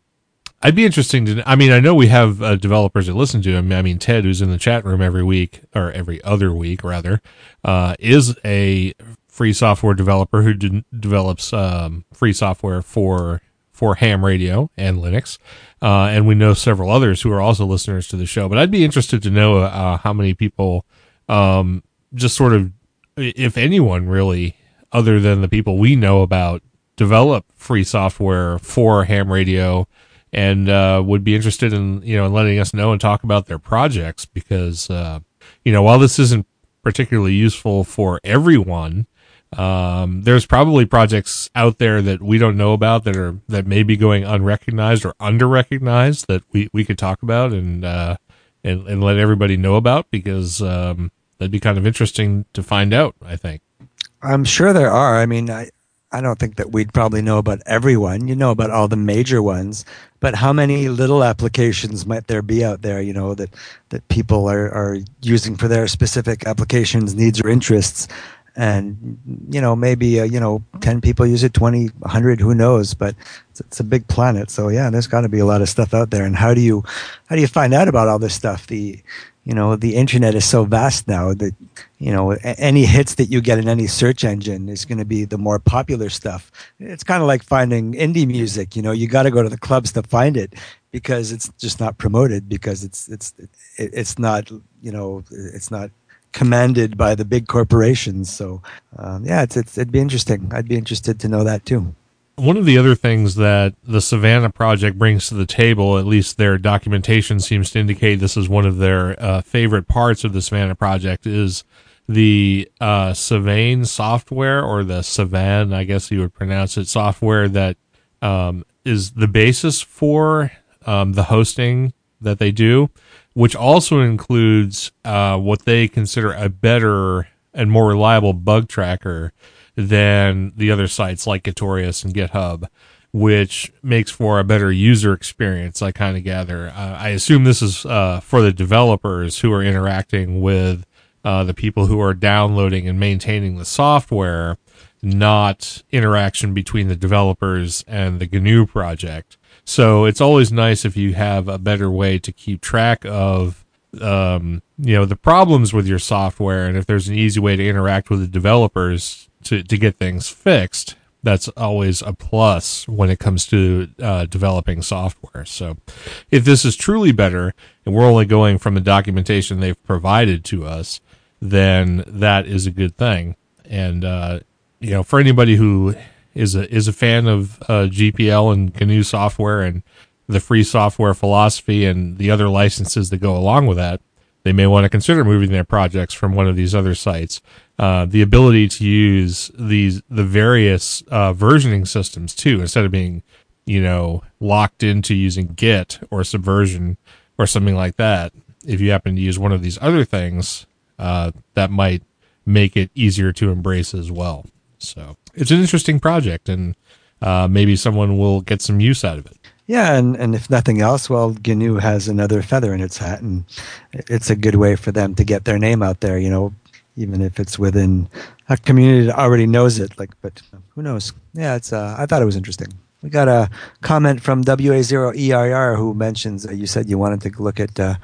I'd be interesting to. I mean, I know we have uh, developers that listen to him. I mean, Ted, who's in the chat room every week or every other week, rather, uh, is a free software developer who de- develops um, free software for for ham radio and Linux. Uh, and we know several others who are also listeners to the show. But I'd be interested to know uh, how many people, um, just sort of, if anyone really, other than the people we know about, develop free software for ham radio and uh, would be interested in you know in letting us know and talk about their projects because uh, you know while this isn't particularly useful for everyone um, there's probably projects out there that we don't know about that are that may be going unrecognized or underrecognized that we, we could talk about and uh, and and let everybody know about because um, that'd be kind of interesting to find out. I think. I'm sure there are. I mean, I I don't think that we'd probably know about everyone. You know about all the major ones, but how many little applications might there be out there? You know that that people are are using for their specific applications, needs, or interests. And you know maybe uh, you know ten people use it, 20, 100, who knows? But it's, it's a big planet, so yeah, there's got to be a lot of stuff out there. And how do you how do you find out about all this stuff? The you know the internet is so vast now that you know any hits that you get in any search engine is going to be the more popular stuff it's kind of like finding indie music you know you got to go to the clubs to find it because it's just not promoted because it's it's it's not you know it's not commanded by the big corporations. So um, yeah it's, it's it'd be interesting. I'd be interested to know that too. One of the other things that the Savannah Project brings to the table, at least their documentation seems to indicate this is one of their uh, favorite parts of the Savannah Project, is the uh, Savane software or the Savan, I guess you would pronounce it, software that um, is the basis for um, the hosting that they do, which also includes uh, what they consider a better and more reliable bug tracker than the other sites like Gitorious and GitHub, which makes for a better user experience. I kind of gather. Uh, I assume this is uh, for the developers who are interacting with uh, the people who are downloading and maintaining the software, not interaction between the developers and the GNU project. So it's always nice if you have a better way to keep track of um, you know the problems with your software and if there's an easy way to interact with the developers to, to get things fixed, that's always a plus when it comes to uh, developing software. So, if this is truly better, and we're only going from the documentation they've provided to us, then that is a good thing. And uh, you know, for anybody who is a is a fan of uh, GPL and GNU software and the free software philosophy and the other licenses that go along with that, they may want to consider moving their projects from one of these other sites. Uh, the ability to use these the various uh, versioning systems too, instead of being you know locked into using Git or Subversion or something like that. If you happen to use one of these other things, uh, that might make it easier to embrace as well. So it's an interesting project, and uh, maybe someone will get some use out of it. Yeah, and, and if nothing else, well, GNU has another feather in its hat, and it's a good way for them to get their name out there. You know, even if it's within a community that already knows it. Like, but who knows? Yeah, it's. Uh, I thought it was interesting. We got a comment from WA0ERR who mentions uh, you said you wanted to look at uh,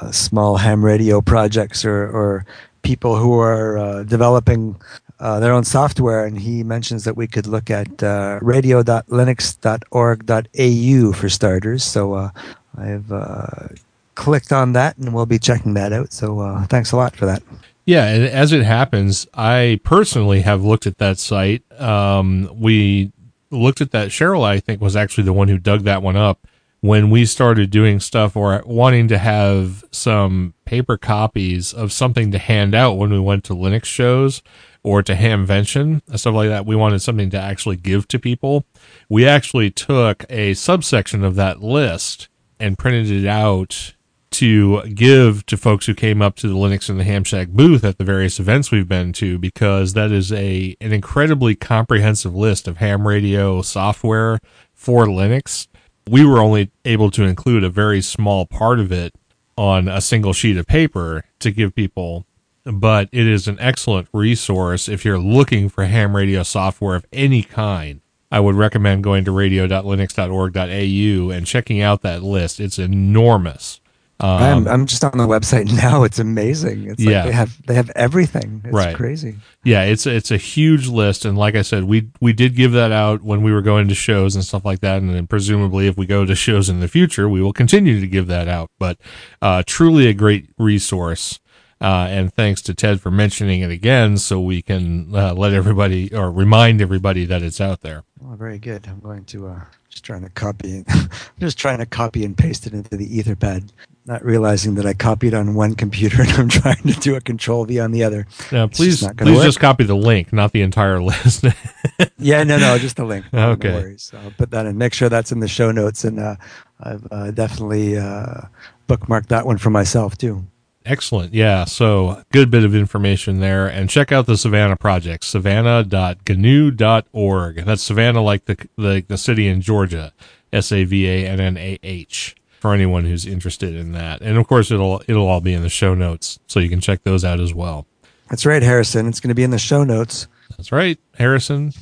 uh, small ham radio projects or, or people who are uh, developing uh, their own software, and he mentions that we could look at uh, radio.linux.org.au for starters. So uh, I've uh, clicked on that, and we'll be checking that out. So thanks a lot for that. Yeah, and as it happens, I personally have looked at that site. Um, we looked at that. Cheryl, I think, was actually the one who dug that one up when we started doing stuff or wanting to have some paper copies of something to hand out when we went to Linux shows or to Hamvention and stuff like that. We wanted something to actually give to people. We actually took a subsection of that list and printed it out to give to folks who came up to the Linux and the Ham Shack booth at the various events we've been to because that is a an incredibly comprehensive list of ham radio software for Linux. We were only able to include a very small part of it on a single sheet of paper to give people but it is an excellent resource if you're looking for ham radio software of any kind. I would recommend going to radio.linux.org.au and checking out that list. It's enormous. Um, I'm, I'm just on the website now. It's amazing. It's Yeah. like they have they have everything. It's Right. crazy. yeah, it's it's a huge list, and like I said, we we did give that out when we were going to shows and stuff like that, and then presumably if we go to shows in the future, we will continue to give that out. But uh, truly a great resource, uh, and thanks to Ted for mentioning it again, so we can uh, let everybody or remind everybody that it's out there. Oh, very good. I'm going to uh, just trying to copy. I'm just trying to copy and paste it into the Etherpad, not realizing that I copied on one computer and I'm trying to do a Control V on the other. Now, It's please just please work. just copy the link, not the entire list. Yeah, no, no, just the link. Okay. No worries. I'll put that in. Make sure that's in the show notes, and uh, I've uh, definitely uh, bookmarked that one for myself too. Excellent. Yeah. So good bit of information there. And check out the Savannah project, savannah.gnu.org. That's Savannah like the, the, the city in Georgia, S A V A N N A H for anyone who's interested in that. And of course it'll, it'll all be in the show notes. So you can check those out as well. That's right, Harrison. It's going to be in the show notes. That's right. Harrison.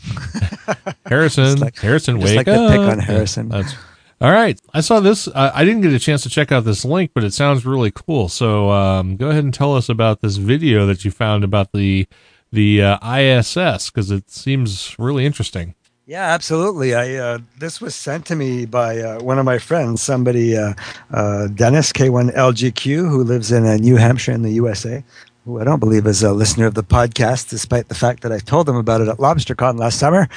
Harrison. Like- Harrison, wake like up. pick on Harrison. That's, all right. I saw this. Uh, I didn't get a chance to check out this link, but it sounds really cool. So um, go ahead and tell us about this video that you found about the the uh, ISS because it seems really interesting. Yeah, absolutely. I uh, this was sent to me by uh, one of my friends, somebody uh, uh, Dennis K1LGQ, who lives in uh, New Hampshire in the USA. Who I don't believe is a listener of the podcast, despite the fact that I told him about it at LobsterCon last summer.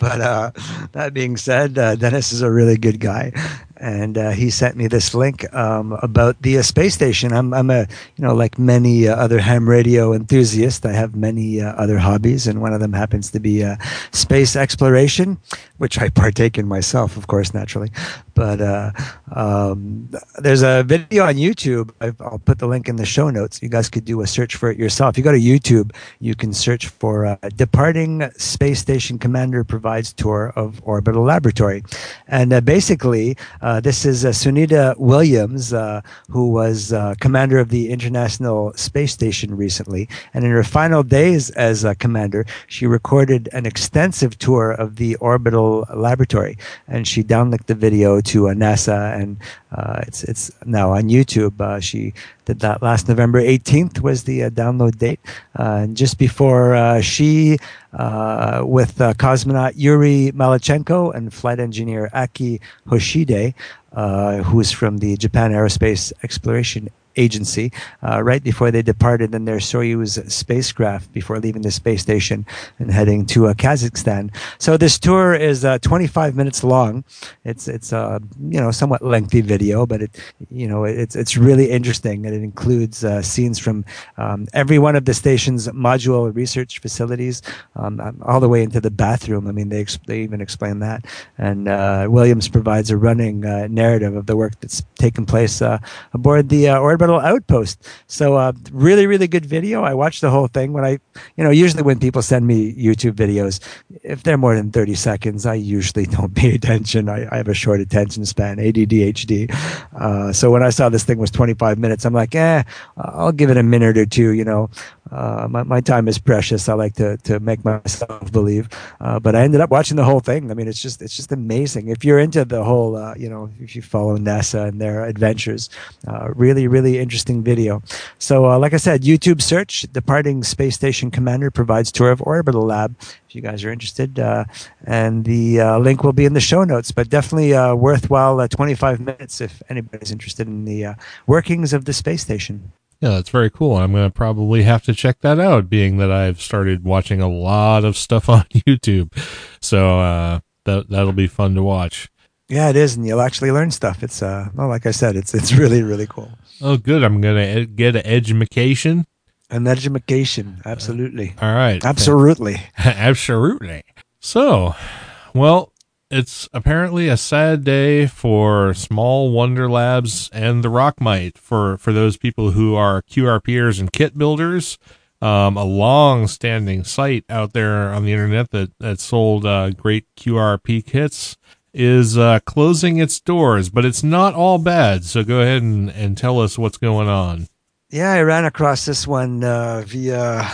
But uh, that being said, uh, Dennis is a really good guy, and uh, he sent me this link um, about the uh, space station. I'm, I'm a, you know, like many uh, other ham radio enthusiasts, I have many uh, other hobbies, and one of them happens to be uh, space exploration, which I partake in myself, of course, naturally. But uh, um, there's a video on YouTube. I've, I'll put the link in the show notes. You guys could do a search for it yourself. You go to YouTube, you can search for "Departing Space Station Commander Provides Tour of Orbital Laboratory," and basically, uh, this is uh, Sunita Williams, uh, who was uh, commander of the International Space Station recently, and in her final days as uh, commander, she recorded an extensive tour of the orbital laboratory, and she downlinked the video to uh, NASA, and uh, it's it's now on YouTube. Uh, she did that last November 18th was the uh, download date, uh, and just before uh, she, uh, with uh, cosmonaut Yuri Malenchenko and flight engineer Aki Hoshide, uh, who is from the Japan Aerospace Exploration Agency, uh, right before they departed in their Soyuz spacecraft before leaving the space station and heading to uh, Kazakhstan. So this tour is uh, 25 minutes long. It's it's a you know somewhat lengthy video, but it you know it's it's really interesting and it includes uh, scenes from um, every one of the station's module research facilities, um, um, all the way into the bathroom. I mean, they ex- they even explain that. And uh, Williams provides a running uh, narrative of the work that's taken place aboard the uh, outpost. So, uh, really, really good video. I watched the whole thing. When I, you know, usually when people send me YouTube videos, if they're more than 30 seconds, I usually don't pay attention. I, I have a short attention span, ADD, HD. Uh, so when I saw this thing was 25 minutes, I'm like, eh, I'll give it a minute or two, you know. Uh, my, my time is precious. I like to, to make myself believe. Uh, but I ended up watching the whole thing. I mean, it's just, it's just amazing. If you're into the whole, uh, you know, if you follow NASA and their adventures, uh, really, really interesting video. So, uh, like I said, YouTube search, Departing Space Station Commander provides tour of Orbital Lab. If you guys are interested, uh, and the link will be in the show notes, but definitely worthwhile uh, 25 minutes if anybody's interested in the workings of the space station. Yeah, that's very cool. I'm going to probably have to check that out, being that I've started watching a lot of stuff on YouTube. So uh, that that'll be fun to watch. Yeah, it is, and you'll actually learn stuff. It's uh, well, like I said, it's it's really really cool. Oh, good. I'm going to get an education. An education, absolutely, All right. absolutely. Absolutely. So, well, it's apparently a sad day for Small Wonder Labs and the Rockmite for for those people who are QRPers and kit builders. Um, a long-standing site out there on the internet that that sold uh, great QRP kits is uh, closing its doors, but it's not all bad. So go ahead and, and tell us what's going on. Yeah, I ran across this one uh, via.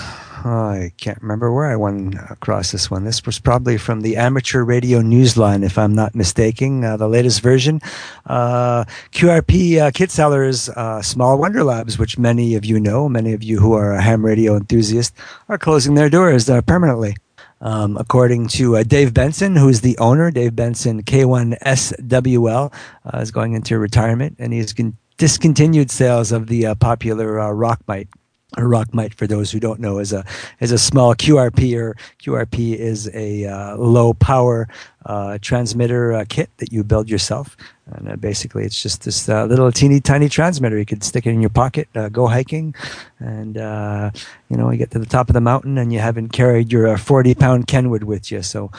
I can't remember where I went across this one. This was probably from the Amateur Radio Newsline, if I'm not mistaken. Uh, the latest version. Uh, QRP uh, kit sellers, uh, Small Wonder Labs, which many of you know, many of you who are a ham radio enthusiast, are closing their doors uh, permanently. Um, according to uh, Dave Benson, who's the owner, Dave Benson K1SWL uh, is going into retirement, and he's con- discontinued sales of the uh, popular uh, Rockmite. A Rockmite, for those who don't know, is a is a small QRP or QRP is a uh, low power uh, transmitter uh, kit that you build yourself. And uh, basically, it's just this uh, little teeny tiny transmitter. You could stick it in your pocket, uh, go hiking, and uh, you know you get to the top of the mountain and you haven't carried your uh, 40 pound Kenwood with you. So,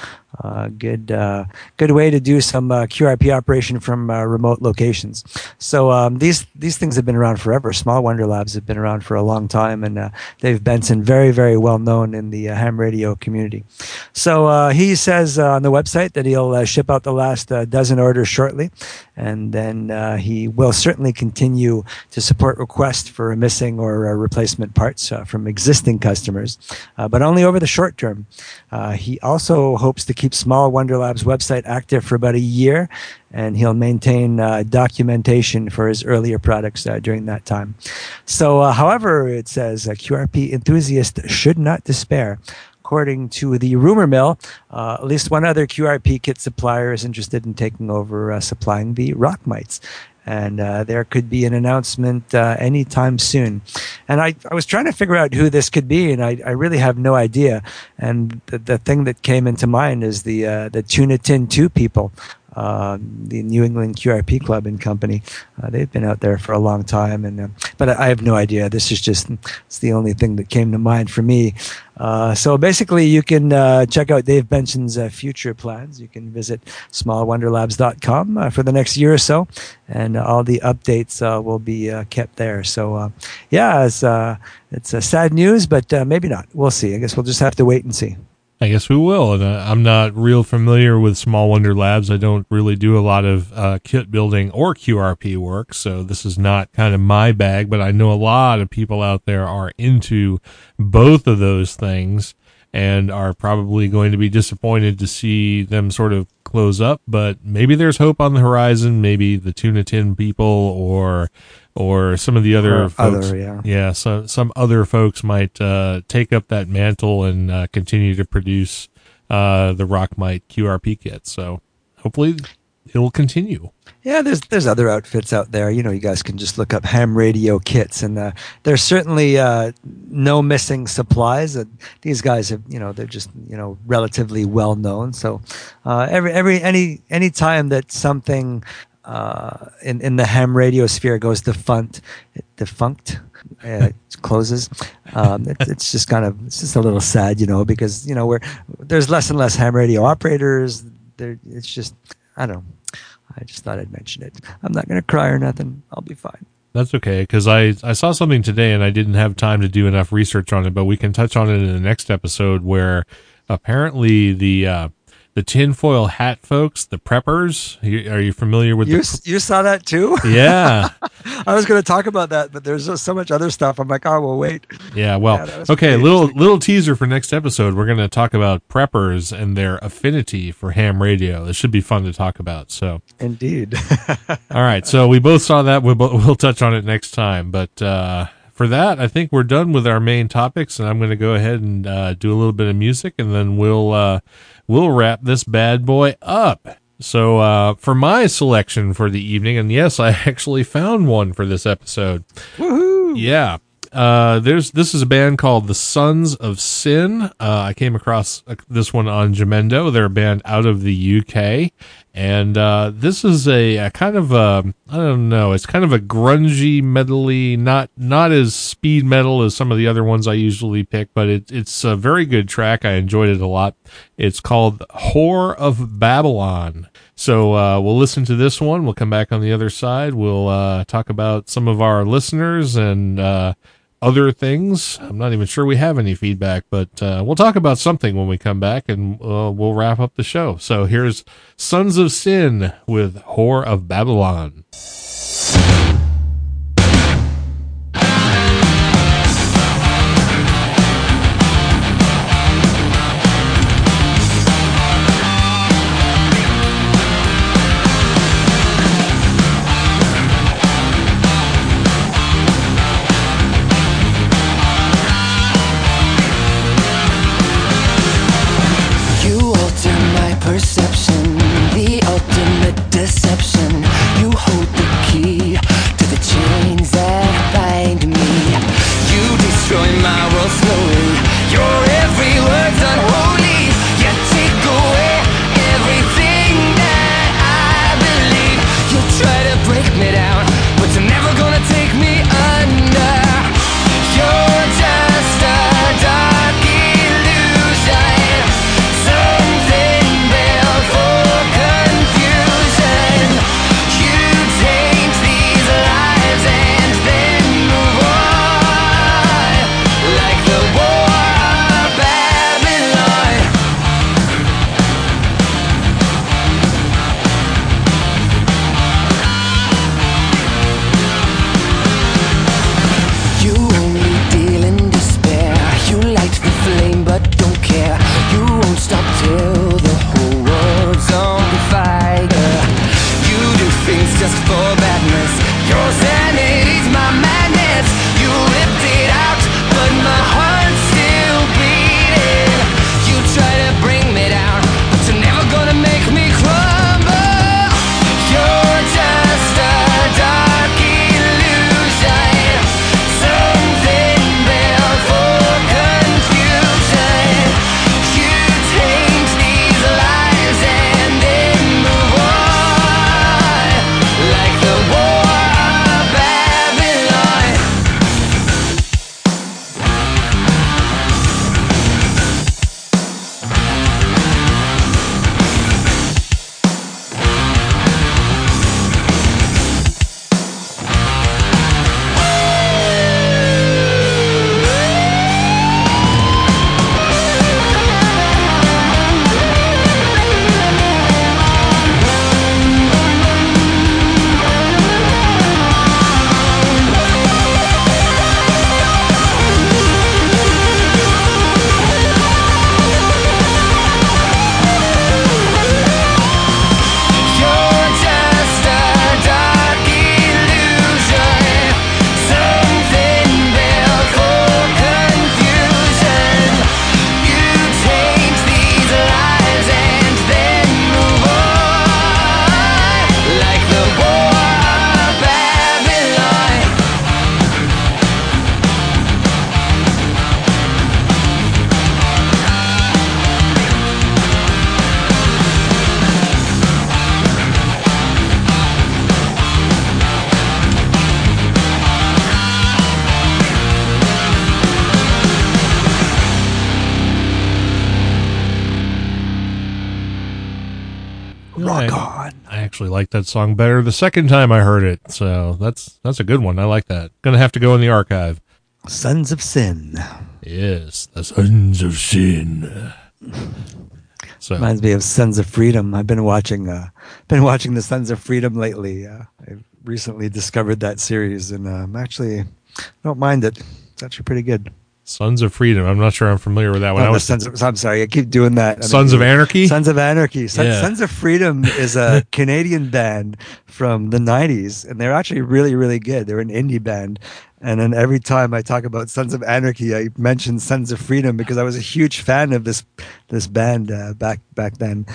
uh, good uh, good way to do some QRP operation from remote locations. So um, these these things have been around forever. Small Wonder Labs have been around for a long time, and Dave Benson very very well known in the ham radio community. So uh, he says on the website that he'll ship out the last dozen orders shortly, and then uh, he will certainly continue to support requests for missing or replacement parts uh, from existing customers, uh, but only over the short term. Uh, he also hopes to keep Small Wonder Labs website active for about a year, and he'll maintain documentation for his earlier products during that time. So, however, it says QRP enthusiasts should not despair. According to the rumor mill, uh, at least one other QRP kit supplier is interested in taking over uh, supplying the Rockmites. And uh, there could be an announcement uh, anytime soon. And I, I was trying to figure out who this could be, and I, I really have no idea. And the, the thing that came into mind is the uh, the Tuna Tin 2 people uh, the New England QRP Club and Company. Uh, they've been out there for a long time, and uh, but I, have no idea. This is just it's the only thing that came to mind for me. Uh, so basically, you can uh, check out Dave Benson's uh, future plans. You can visit smallwonderlabs.com for the next year or so, and all the updates uh, will be kept there. So uh, yeah, it's uh, it's sad news, but maybe not. We'll see. I guess we'll just have to wait and see. I guess we will. And uh, I'm not real familiar with Small Wonder Labs. I don't really do a lot of uh, kit building or QRP work, so this is not kind of my bag. But I know a lot of people out there are into both of those things and are probably going to be disappointed to see them sort of close up. But maybe there's hope on the horizon. Maybe the Tuna Tin people or or some of the other Or folks. other, yeah. yeah, so some other folks might uh, take up that mantle and uh, continue to produce uh, the Rockmite QRP kit. So hopefully it'll continue. Yeah, there's there's other outfits out there. You know, you guys can just look up ham radio kits, and uh, there's certainly uh, no missing supplies. Uh, these guys have, you know, they're just you know relatively well known. So uh, every every any any time that something uh, in in the ham radio sphere goes defunct, defunct. Uh, it closes. Um, it, it's just kind of it's just a little sad, you know, because you know we're there's less and less ham radio operators. There, it's just I don't. know. I just thought I'd mention it. I'm not going to cry or nothing. I'll be fine. That's okay because I, I saw something today and I didn't have time to do enough research on it, but we can touch on it in the next episode where apparently the uh, the tinfoil hat folks, the preppers, are you familiar with You, the you saw that too? yeah I was going to talk about that, but there's just so much other stuff. I'm like, oh, well, wait. Yeah, well, Yeah, okay, little little teaser for next episode. We're going to talk about preppers and their affinity for ham radio. It should be fun to talk about. So, Indeed. all right, so we both saw that. We'll we'll touch on it next time. But uh, for that, I think we're done with our main topics, and I'm going to go ahead and uh, do a little bit of music, and then we'll uh, we'll wrap this bad boy up. So, uh, for my selection for the evening, and yes, I actually found one for this episode. Woohoo! Yeah. Uh, there's this is a band called the Sons of Sin. Uh, I came across uh, this one on Jamendo. They're a band out of the UK, and uh, this is a, a kind of a I don't know. It's kind of a grungy, metally, not not as speed metal as some of the other ones I usually pick, but it, it's a very good track. I enjoyed it a lot. It's called "Whore of Babylon." So uh, we'll listen to this one. We'll come back on the other side. We'll uh, talk about some of our listeners and uh, other things. I'm not even sure we have any feedback, but uh, we'll talk about something when we come back and uh, we'll wrap up the show. So here's Sons of Sin with Whore of Babylon. My perception, the ultimate deception. You hold the key to the chains that bind me. You destroy my world slowly. Liked that song better the second time I heard it. So that's that's a good one. I like that. Gonna have to go in the archive. Sons of Sin. Yes, the Sons of Sin. So Reminds me of Sons of Freedom. I've been watching uh been watching the Sons of Freedom lately. Uh, I recently discovered that series and um, actually don't mind it. It's actually pretty good. Sons of Freedom. I'm not sure I'm familiar with that one. I was, Sons of, I'm sorry, I keep doing that. I Sons mean, of Anarchy. Sons of Anarchy. Sons, Yeah. Sons of Freedom is a Canadian band from the 90s, and they're actually really, really good. They're an indie band. And then every time I talk about Sons of Anarchy, I mention Sons of Freedom because I was a huge fan of this this band uh, back back then.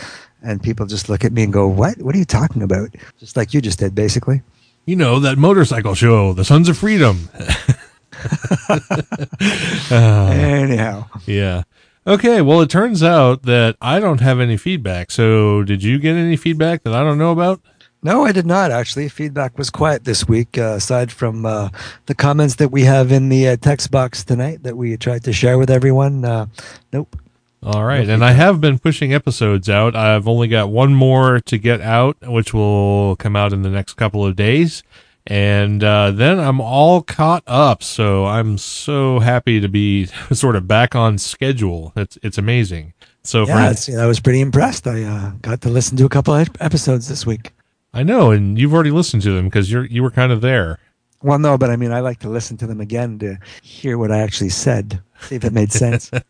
And people just look at me and go, "What? What are you talking about?" Just like you just did, basically. you know that motorcycle show, the Sons of Freedom. Anyhow, Yeah. Okay. Well, it turns out that I don't have any feedback. So, did you get any feedback that I don't know about? no, I did not actually. Feedback was quiet this week, uh, aside from uh, the comments that we have in the uh, text box tonight that we tried to share with everyone. Uh, nope. All right. And I have been pushing episodes out. I've only got one more to get out, which will come out in the next couple of days. And uh, then I'm all caught up. So I'm so happy to be sort of back on schedule. It's, it's amazing. So, for Yeah, it's, I was pretty impressed. I uh, got to listen to a couple of episodes this week. I know, and you've already listened to them because you're you were kind of there. Well, no, but I mean, I like to listen to them again to hear what I actually said, see if it made sense.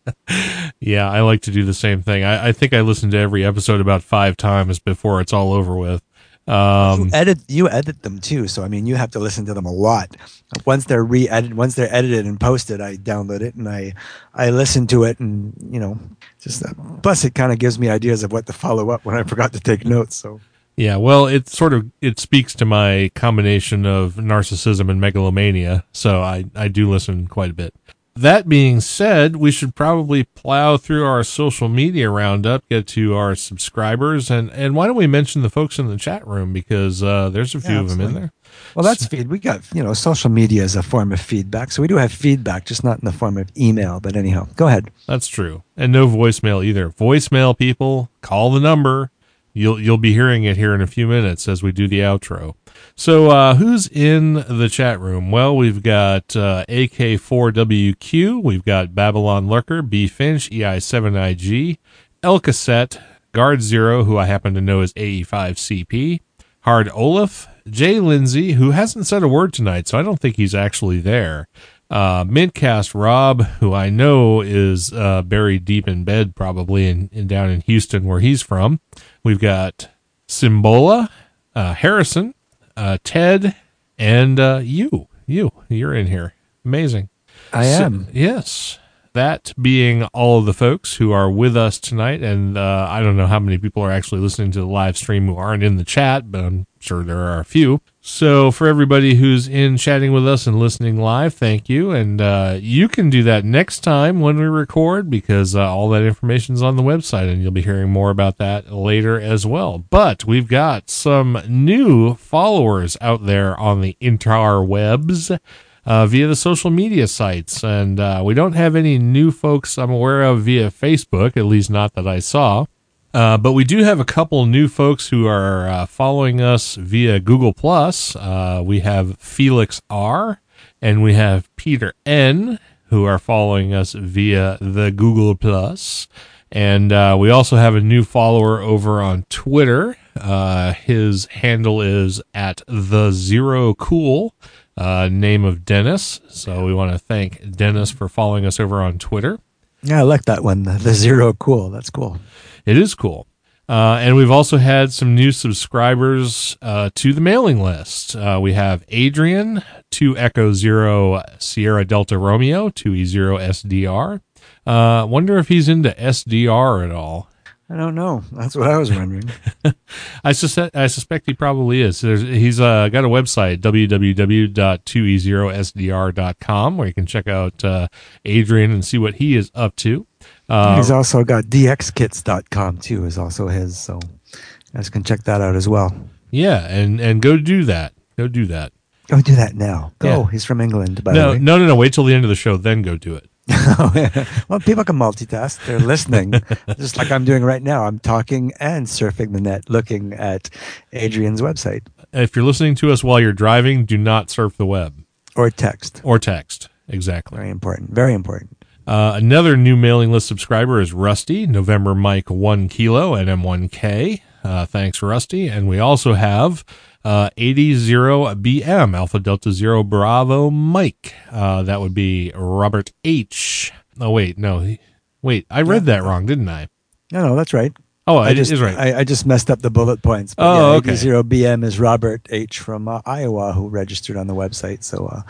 Yeah, I like to do the same thing. I, I think I listen to every episode about five times before it's all over with. Um, you edit, you edit them too, so I mean, you have to listen to them a lot. Once they're re-edited, once they're edited and posted, I download it and I, I listen to it, and you know, just uh, plus it kind of gives me ideas of what to follow up when I forgot to take notes. So yeah, well, it sort of it speaks to my combination of narcissism and megalomania, so I I do listen quite a bit. That being said, we should probably plow through our social media roundup, get to our subscribers, and and why don't we mention the folks in the chat room because uh, there's a few Yeah, of them in there. Well, that's feed. We got you know social media is a form of feedback, so we do have feedback, just not in the form of email. But anyhow, go ahead. That's true. And no voicemail either. Voicemail people, call the number. You'll you'll be hearing it here in a few minutes as we do the outro. So uh, who's in the chat room? Well, we've got uh, AK4WQ, we've got Babylon Lurker, B Finch, E EI7IG, El Cassette, Guard Zero, who I happen to know is AE5CP, Hard Olaf, Jay Lindsay, who hasn't said a word tonight, so I don't think he's actually there. Uh, Mintcast Rob, who I know is uh, buried deep in bed, probably in, in down in Houston, where he's from. We've got Simbola, uh, Harrison, uh, Ted, and uh, you. You, you're in here. Amazing. I So- am. yes. That being all of the folks who are with us tonight, and uh, I don't know how many people are actually listening to the live stream who aren't in the chat, but I'm sure there are a few. So for everybody who's in chatting with us and listening live, thank you. And uh, you can do that next time when we record because uh, all that information is on the website, and you'll be hearing more about that later as well. But we've got some new followers out there on the interwebs uh, via the social media sites. And uh, we don't have any new folks I'm aware of via Facebook, at least not that I saw. Uh, but we do have a couple new folks who are uh, following us via Google Plus. Uh, we have Felix R. and we have Peter N. who are following us via the Google Plus. And uh, we also have a new follower over on Twitter. Uh, his handle is at the zero cool, uh, name of Dennis. So we want to thank Dennis for following us over on Twitter. Yeah, I like that one. The, zero cool. That's cool. It is cool. Uh, and we've also had some new subscribers uh, to the mailing list. Uh, we have Adrian, 2 Echo 0 Sierra Delta Romeo, 2E0 SDR. Uh, wonder if he's into SDR at all. I don't know. That's what I was wondering. I suspect I suspect he probably is. There's, he's uh, got a website E www.2e0sdr.com where you can check out uh, Adrian and see what he is up to. Uh, He's also got dxkits.com too, is also his. So you guys can check that out as well. yeah, and and go do that. Go do that. Go do that now. Go. Yeah. He's from England, by No, the way. no, no, no. Wait till the end of the show, then go do it. well, people can multitask. They're listening, just like I'm doing right now. I'm talking and surfing the net, looking at Adrian's website If you're listening to us while you're driving, do not surf the web or text. or text. Exactly. Very important. Very important. Uh, another new mailing list subscriber is Rusty, November Mike 1 Kilo and M1K. Uh, thanks, Rusty. And we also have uh, AD0BM, Alpha Delta Zero Bravo Mike. Uh, that would be Robert H. Oh, wait, no. he- Wait, I read that wrong, didn't I? No, no, that's right. Oh, I just is right. I, I just messed up the bullet points. But Oh, yeah, okay. AD0BM is Robert H from uh, Iowa who registered on the website. So uh,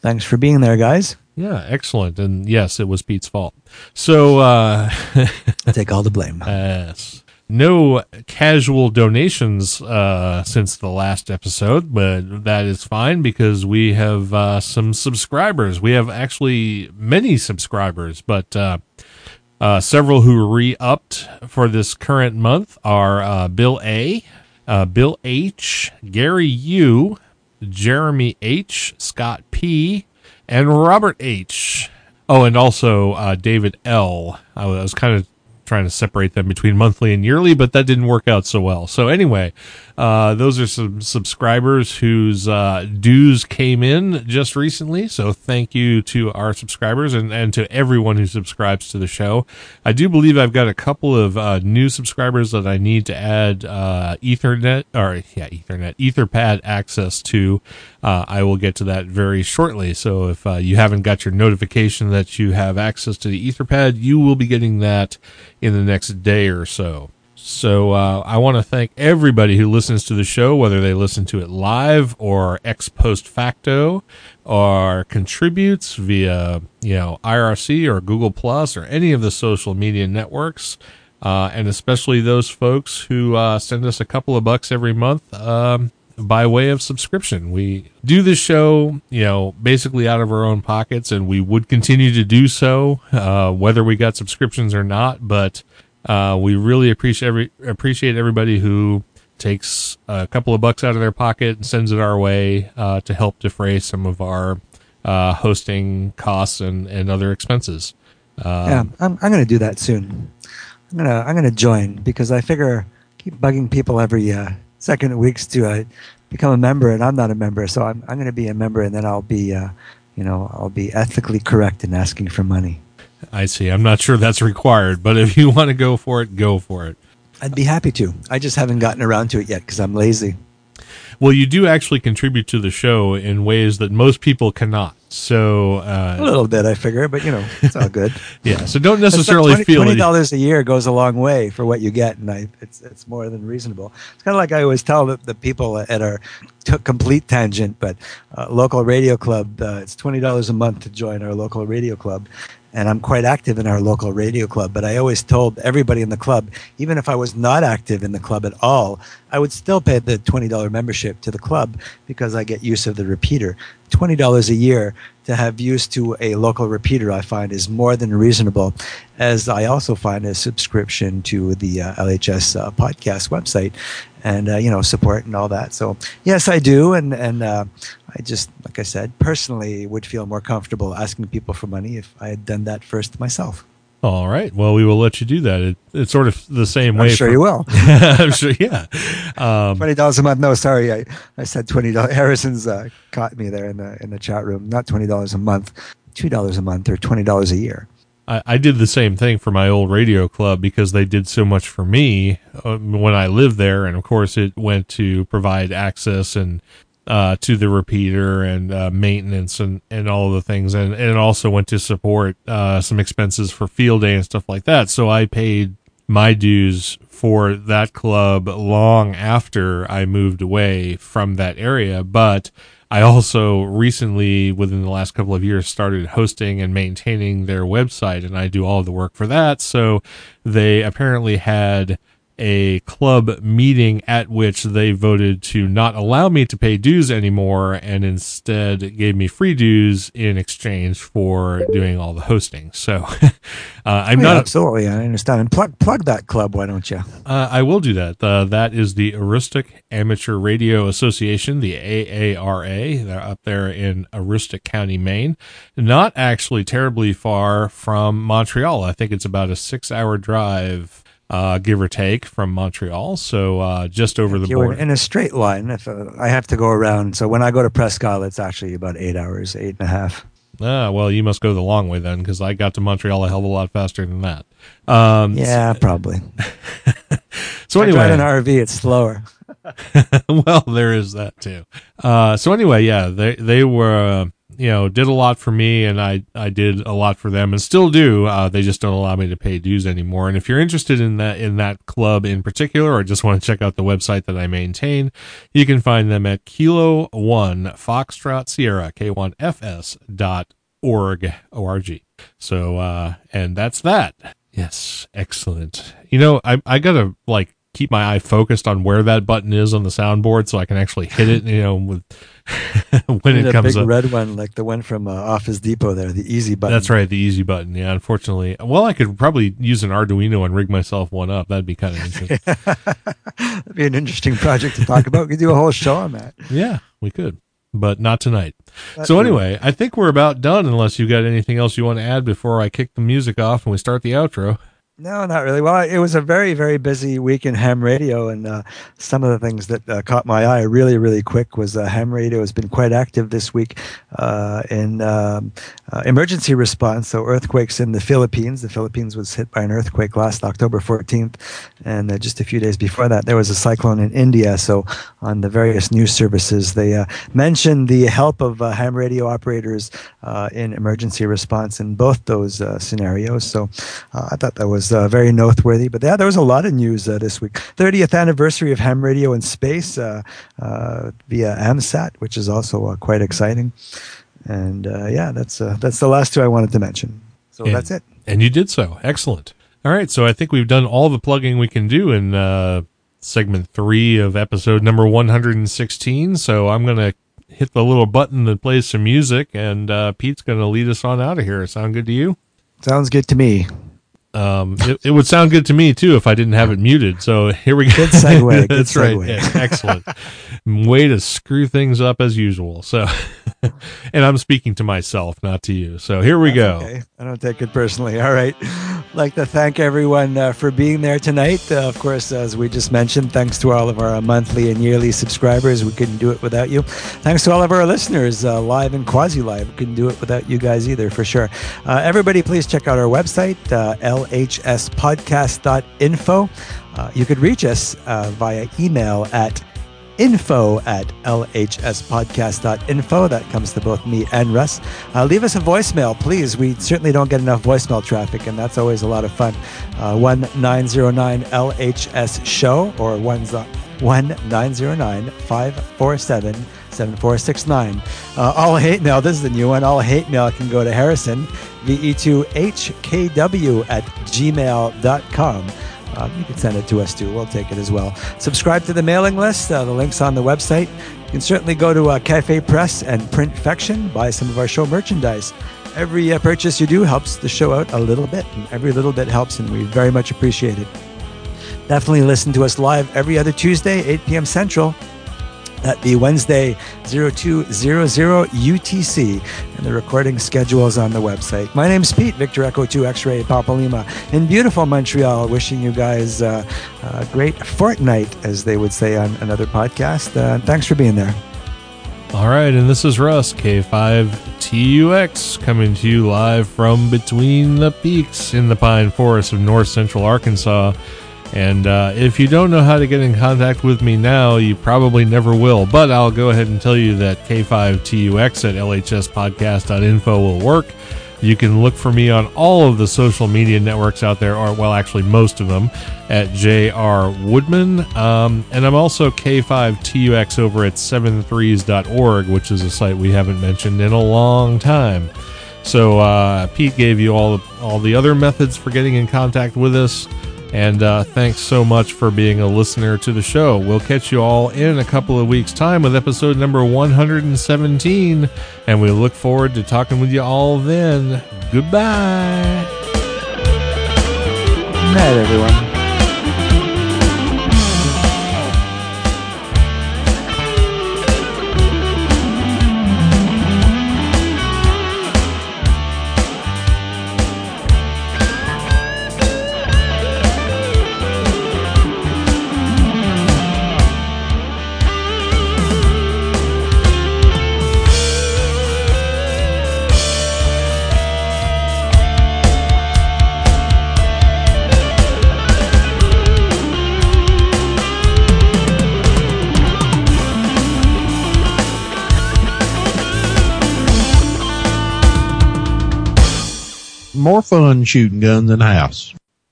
thanks for being there, guys. yeah, excellent. And yes, it was Pete's fault. So, uh, Take all the blame. Yes. No casual donations uh, since the last episode, but that is fine because we have uh, some subscribers. We have actually many subscribers, but uh, uh, several who re upped for this current month are uh, Bill A, uh, Bill H, Gary U, Jeremy H, Scott P, and Robert H. Oh, and also uh, David L. I was kind of trying to separate them between monthly and yearly, but that didn't work out so well. So anyway, uh, those are some subscribers whose uh, dues came in just recently. So thank you to our subscribers and, and to everyone who subscribes to the show. I do believe I've got a couple of uh, new subscribers that I need to add uh, Ethernet or yeah Ethernet Etherpad access to. Uh, I will get to that very shortly. So if uh, you haven't got your notification that you have access to the Etherpad, you will be getting that in the next day or so. So uh, I want to thank everybody who listens to the show, whether they listen to it live or ex post facto, or contributes via you know IRC or Google Plus or any of the social media networks, uh, and especially those folks who uh, send us a couple of bucks every month. Um, by way of subscription. We do this show, you know, basically out of our own pockets, and we would continue to do so, uh, whether we got subscriptions or not. But uh, we really appreciate every, appreciate everybody who takes a couple of bucks out of their pocket and sends it our way uh, to help defray some of our uh, hosting costs and, and other expenses. Um, yeah, I'm, I'm going to do that soon. I'm gonna I'm gonna join because I figure keep bugging people every uh, second weeks to uh, become a member, and I'm not a member, so I'm I'm going to be a member, and then I'll be uh, you know I'll be ethically correct in asking for money. I see. I'm not sure that's required, but if you want to go for it, go for it. I'd be happy to. I just haven't gotten around to it yet because I'm lazy. Well, you do actually contribute to the show in ways that most people cannot. So uh, A little bit, I figure, but you know, it's all good. yeah, so don't necessarily like feel twenty dollars a year goes a long way for what you get, and I, it's it's more than reasonable. It's kind of like I always tell the, the people at our complete tangent, but uh, local radio club. Uh, it's twenty dollars a month to join our local radio club, and I'm quite active in our local radio club. But I always told everybody in the club, even if I was not active in the club at all, I would still pay the twenty dollar membership to the club because I get use of the repeater. Twenty dollars a year to have use to a local repeater, I find is more than reasonable. As I also find a subscription to the uh, LHS uh, podcast website, and uh, you know support and all that. So yes, I do, and and uh, I just like I said, personally would feel more comfortable asking people for money if I had done that first myself. All right. Well, we will let you do that. It, it's sort of the same way. I'm sure for- you will. I'm sure. Yeah. Um, Twenty dollars a month. No, sorry, I, I said twenty dollars. Harrison's uh, caught me there in the in the chat room. Not twenty dollars a month, two dollars a month, or twenty dollars a year. I, I did the same thing for my old radio club because they did so much for me uh, when I lived there, and of course it went to provide access and uh, to the repeater and uh, maintenance and, and all the things, and, and it also went to support uh, some expenses for field day and stuff like that. So I paid my dues for that club long after I moved away from that area, but I also recently, within the last couple of years, started hosting and maintaining their website, and I do all the work for that. So they apparently had a club meeting at which they voted to not allow me to pay dues anymore and instead gave me free dues in exchange for doing all the hosting. So uh, I'm Oh, Yeah, not absolutely. I understand. And plug plug that club. Why don't you? uh, I will do that. Uh, that is the Aroostook Amateur Radio Association, the AARA. They're up there in Aroostook County, Maine. Not actually terribly far from Montreal. I think it's about a six hour drive, uh, give or take, from Montreal. So uh, just over the You border. in a straight line. If uh, I have to go around, so when I go to Prescott, it's actually about eight hours, eight and a half. Ah, well, you must go the long way then, because I got to Montreal a hell of a lot faster than that. Um, Yeah, probably. So I anyway, drive an RV, it's slower. well, there is that too. Uh, so anyway, yeah, they they were uh, you know did a lot for me, and I I did a lot for them, and still do. Uh, they just don't allow me to pay dues anymore. And if you're interested in that in that club in particular, or just want to check out the website that I maintain, you can find them at Kilo One Foxtrot Sierra K One FS dot org org. So uh, and that's that. Yes, excellent. You know, I I gotta like keep my eye focused on where that button is on the soundboard so I can actually hit it. You know, with when it a big up. red one, like the one from uh, Office Depot there, the easy button. That's right, the easy button. Yeah, unfortunately, well, I could probably use an Arduino and rig myself one up. That'd be kind of interesting. That'd be an interesting project to talk about. We could do a whole show on that. yeah, we could, but not tonight. Not so anyway, I think we're about done. Unless you got anything else you want to add before I kick the music off and we start the outro. No, not really. Well, it was a very, very busy week in ham radio, and uh, some of the things that uh, caught my eye really, really quick was uh, ham radio has been quite active this week uh, in um, uh, emergency response. So earthquakes in the Philippines. The Philippines was hit by an earthquake last October 14th, and uh, just a few days before that, there was a cyclone in India. So on the various news services, they mentioned the help of ham radio operators in emergency response in both those scenarios. So I thought that was uh, very noteworthy. But yeah, there was a lot of news uh, this week. 30th anniversary of ham radio in space uh, uh, via AMSAT, which is also uh, quite exciting. And uh, yeah, that's uh, that's the last two I wanted to mention. So And- that's it. And you did so. Excellent. All right. So I think we've done all the plugging we can do in uh, segment three of episode number 116. So I'm going to hit the little button that plays some music, and uh, Pete's going to lead us on out of here. Sound good to you? Sounds good to me. Um, it, it would sound good to me too if I didn't have it muted. So here we go. Good segue, good That's segue. right. Yeah, excellent. Way to screw things up as usual. So, and I'm speaking to myself, not to you. So here we go. Okay. I don't take it personally. All right. like to thank everyone uh, for being there tonight. Uh, of course, as we just mentioned, thanks to all of our monthly and yearly subscribers. We couldn't do it without you. Thanks to all of our listeners, uh, live and quasi live. We couldn't do it without you guys either, for sure. Uh, everybody, please check out our website, uh, lhspodcast.info. Uh, you could reach us uh, via email at info at lhspodcast.info. That comes to both me and Russ. Uh, leave us a voicemail, please. We certainly don't get enough voicemail traffic, and that's always a lot of fun. Uh, 1909 LHS show or 1909 547 7469. Uh, all hate mail, this is the new one. All hate mail can go to Harrison, ve2hkw at gmail.com. Um, you can send it to us too. We'll take it as well. Subscribe to the mailing list. Uh, the link's on the website. You can certainly go to uh, Cafe Press and Printfection, buy some of our show merchandise. Every uh, purchase you do helps the show out a little bit, and every little bit helps, and we very much appreciate it. Definitely listen to us live every other Tuesday, 8 p.m. Central. That'd be Wednesday, 0200 UTC, and the recording schedule is on the website. My name's Pete, Victor Echo 2 X Ray Papa Lima, in beautiful Montreal. Wishing you guys uh, a great fortnight, as they would say on another podcast. Uh, thanks for being there. All right, and this is Russ, K5TUX, coming to you live from between the peaks in the pine forest of north central Arkansas. And uh, if you don't know how to get in contact with me now, you probably never will. But I'll go ahead and tell you that K5TUX at LHSpodcast.info will work. You can look for me on all of the social media networks out there, or well, actually most of them, at JR Woodman. Um, and I'm also K5TUX over at 73s.org, which is a site we haven't mentioned in a long time. So uh, Pete gave you all all the other methods for getting in contact with us. And uh, thanks so much for being a listener to the show. We'll catch you all in a couple of weeks' time with episode number 117. And we look forward to talking with you all then. Goodbye. Good night, everyone. More fun shooting guns in a house.